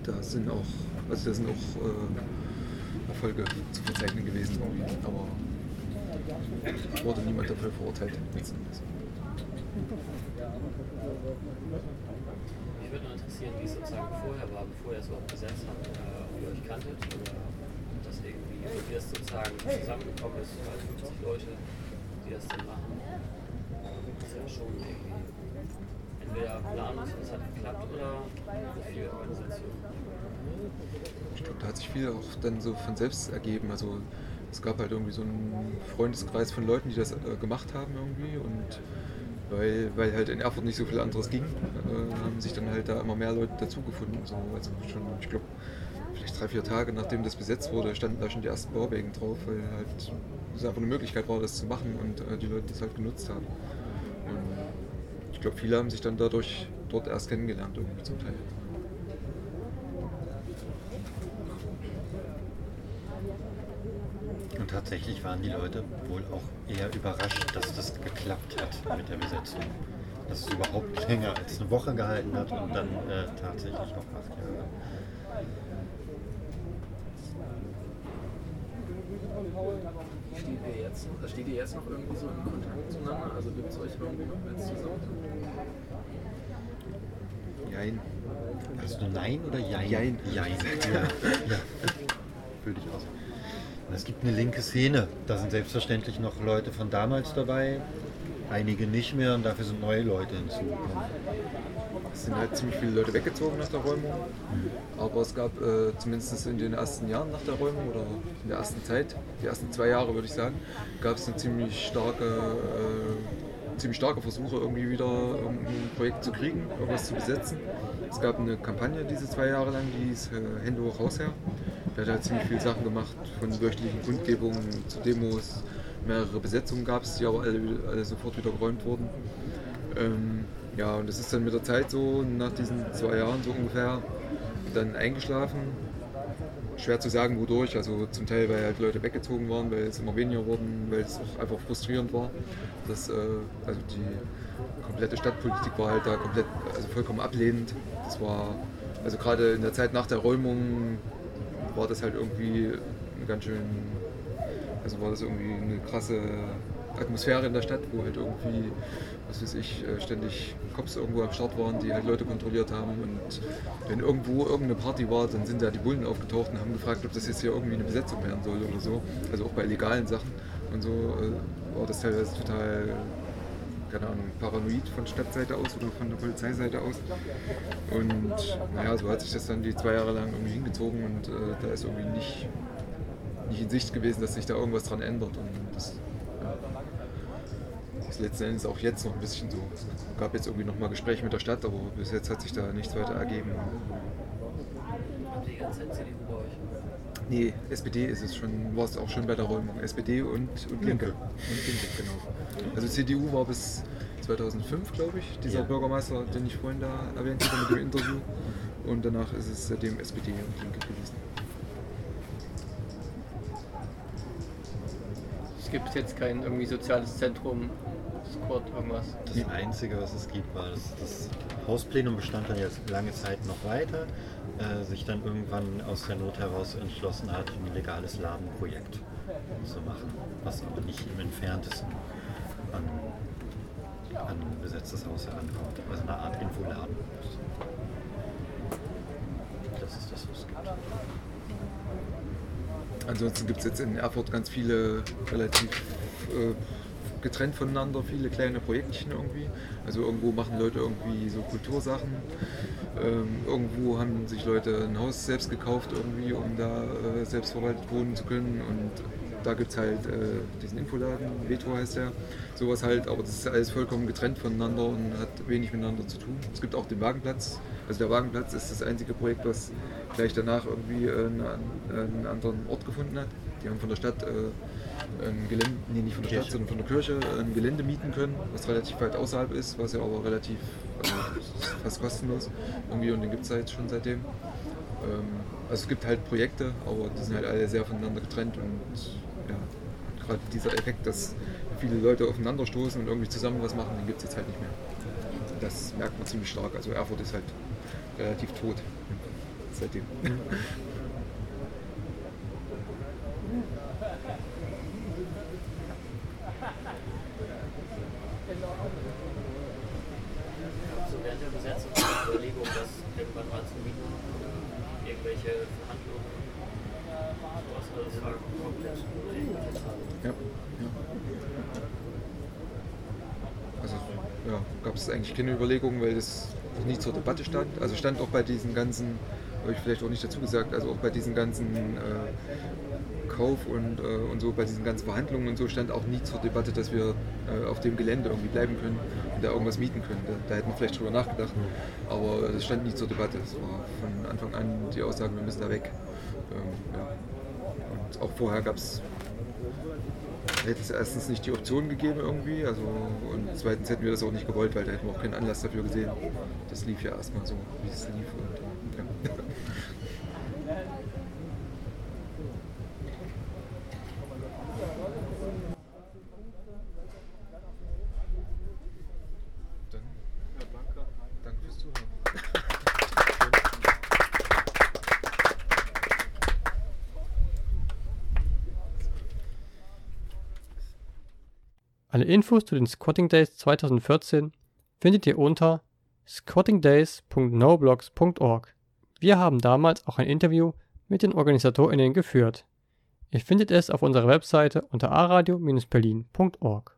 Da sind auch, also da sind auch äh, Erfolge zu verzeichnen gewesen, aber es wurde niemand dafür verurteilt. Mich würde nur interessieren, wie es sozusagen vorher war, bevor ihr es überhaupt besetzt habt, äh, ob ihr euch kanntet oder ob das irgendwie, wie das sozusagen zusammengekommen ist, als 50 Leute, die das dann machen. Das ist ja schon irgendwie entweder planlos und es hat geklappt oder viel Organisation. Ich glaube, da hat sich viel auch dann so von selbst ergeben. Also es gab halt irgendwie so einen Freundeskreis von Leuten, die das äh, gemacht haben irgendwie und weil, weil halt in Erfurt nicht so viel anderes ging, äh, haben sich dann halt da immer mehr Leute dazugefunden. So, also schon, ich glaube, vielleicht drei, vier Tage nachdem das besetzt wurde, standen da schon die ersten Bauwegen drauf, weil halt es einfach eine Möglichkeit war, das zu machen und äh, die Leute das halt genutzt haben. Und ich glaube, viele haben sich dann dadurch dort erst kennengelernt, irgendwie zum Teil. Und tatsächlich waren die Leute wohl auch eher überrascht, dass das geklappt hat mit der Besetzung. Dass es überhaupt [laughs] länger als eine Woche gehalten hat und dann äh, tatsächlich auch acht Jahre. Steht ihr jetzt, noch- steht ihr jetzt noch irgendwie so in Kontakt zueinander? Also gibt es euch irgendwie noch jetzt zusammen? Jein. Hast du Nein oder Jein? Jein. Jein. Ja, [laughs] ja. Würde ich aus. Und Es gibt eine linke Szene. Da sind selbstverständlich noch Leute von damals dabei, einige nicht mehr und dafür sind neue Leute hinzugekommen. Es sind halt ziemlich viele Leute weggezogen nach der Räumung. Aber es gab äh, zumindest in den ersten Jahren nach der Räumung oder in der ersten Zeit, die ersten zwei Jahre würde ich sagen, gab es eine ziemlich starke, äh, ziemlich starke Versuche irgendwie wieder irgendein Projekt zu kriegen, irgendwas zu besetzen. Es gab eine Kampagne diese zwei Jahre lang, die hieß äh, Hände hoch raus her. Der hat halt ziemlich viele Sachen gemacht, von wöchentlichen Kundgebungen zu Demos. Mehrere Besetzungen gab es, die aber alle, alle sofort wieder geräumt wurden. Ähm, ja, und das ist dann mit der Zeit so, nach diesen zwei Jahren so ungefähr, dann eingeschlafen. Schwer zu sagen, wodurch. Also zum Teil, weil halt Leute weggezogen waren, weil es immer weniger wurden, weil es auch einfach frustrierend war. Das, äh, also die komplette Stadtpolitik war halt da komplett, also vollkommen ablehnend. Das war, also gerade in der Zeit nach der Räumung war das halt irgendwie ganz schön, also war das irgendwie eine krasse Atmosphäre in der Stadt, wo halt irgendwie, was weiß ich, äh, ständig Cops irgendwo am Start waren, die halt Leute kontrolliert haben. Und wenn irgendwo irgendeine Party war, dann sind da die Bullen aufgetaucht und haben gefragt, ob das jetzt hier irgendwie eine Besetzung werden soll oder so. Also auch bei legalen Sachen. Und so äh, war das teilweise total, keine Ahnung, paranoid von Stadtseite aus oder von der Polizeiseite aus. Und naja, so hat sich das dann die zwei Jahre lang irgendwie hingezogen und äh, da ist irgendwie nicht, nicht in Sicht gewesen, dass sich da irgendwas dran ändert. Und das, ist letzten Endes auch jetzt noch ein bisschen so. Es gab jetzt irgendwie nochmal Gespräche mit der Stadt, aber bis jetzt hat sich da nichts weiter ergeben. Habt ihr die ganze Zeit CDU bei euch? Nee, SPD ist es schon, war es auch schon bei der Räumung. SPD und, und Linke. Linke. Und Linke, genau. Also CDU war bis 2005, glaube ich, dieser Ja. Bürgermeister, den ich vorhin da erwähnt habe mit dem Interview. Und danach ist es seitdem SPD und Linke gewesen. Es gibt jetzt kein irgendwie soziales Zentrum, Squad, irgendwas. Das Einzige, was es gibt, war, dass das Hausplenum bestand dann jetzt lange Zeit noch weiter, äh, sich dann irgendwann aus der Not heraus entschlossen hat, ein legales Ladenprojekt zu machen, was aber nicht im entferntesten an, an besetztes Haus herankommt. Also eine Art Infoladen. Das ist das, was es gibt. Ansonsten gibt es jetzt in Erfurt ganz viele relativ äh, getrennt voneinander, viele kleine Projektchen irgendwie. Also irgendwo machen Leute irgendwie so Kultursachen. Ähm, irgendwo haben sich Leute ein Haus selbst gekauft irgendwie, um da äh, selbstverwaltet wohnen zu können. Und da gibt es halt äh, diesen Infoladen, Veto heißt der. Sowas halt, aber das ist alles vollkommen getrennt voneinander und hat wenig miteinander zu tun. Es gibt auch den Wagenplatz. Also der Wagenplatz ist das einzige Projekt, was gleich danach irgendwie einen, einen anderen Ort gefunden hat. Die haben von der Stadt äh, ein Gelände, nee, nicht von der Stadt, sondern von der Kirche ein Gelände mieten können, was relativ weit außerhalb ist, was ja aber relativ, also fast kostenlos irgendwie und den gibt es halt schon seitdem. Ähm, also es gibt halt Projekte, aber die sind halt alle sehr voneinander getrennt und ja, gerade dieser Effekt, dass viele Leute aufeinander stoßen und irgendwie zusammen was machen, den gibt es jetzt halt nicht mehr. Das merkt man ziemlich stark. Also Erfurt ist halt relativ tot seitdem. Während der Besetzung die Überlegung, das irgendwann mal zu mieten, irgendwelche Verhandlungen, sowas, also das war komplett unregelmäßig. Ja, ja. Also ja, gab es eigentlich keine Überlegungen, weil das nie zur Debatte stand. Also stand auch bei diesen ganzen, habe ich vielleicht auch nicht dazu gesagt, also auch bei diesen ganzen äh, Kauf und, äh, und so, bei diesen ganzen Verhandlungen und so stand auch nie zur Debatte, dass wir äh, auf dem Gelände irgendwie bleiben können und da irgendwas mieten können. Da, da hätten wir vielleicht drüber nachgedacht, aber das stand nie zur Debatte. Es war von Anfang an die Aussage, wir müssen da weg. Ähm, ja. Und auch vorher gab es hätte es erstens nicht die Option gegeben irgendwie, also und zweitens hätten wir das auch nicht gewollt, weil da hätten wir auch keinen Anlass dafür gesehen. Das lief ja erstmal so, wie es lief Alle Infos zu den Squatting Days 2014 findet ihr unter squattingdays.noblogs.org. Wir haben damals auch ein Interview mit den OrganisatorInnen geführt. Ihr findet es auf unserer Webseite unter aradio-berlin.org.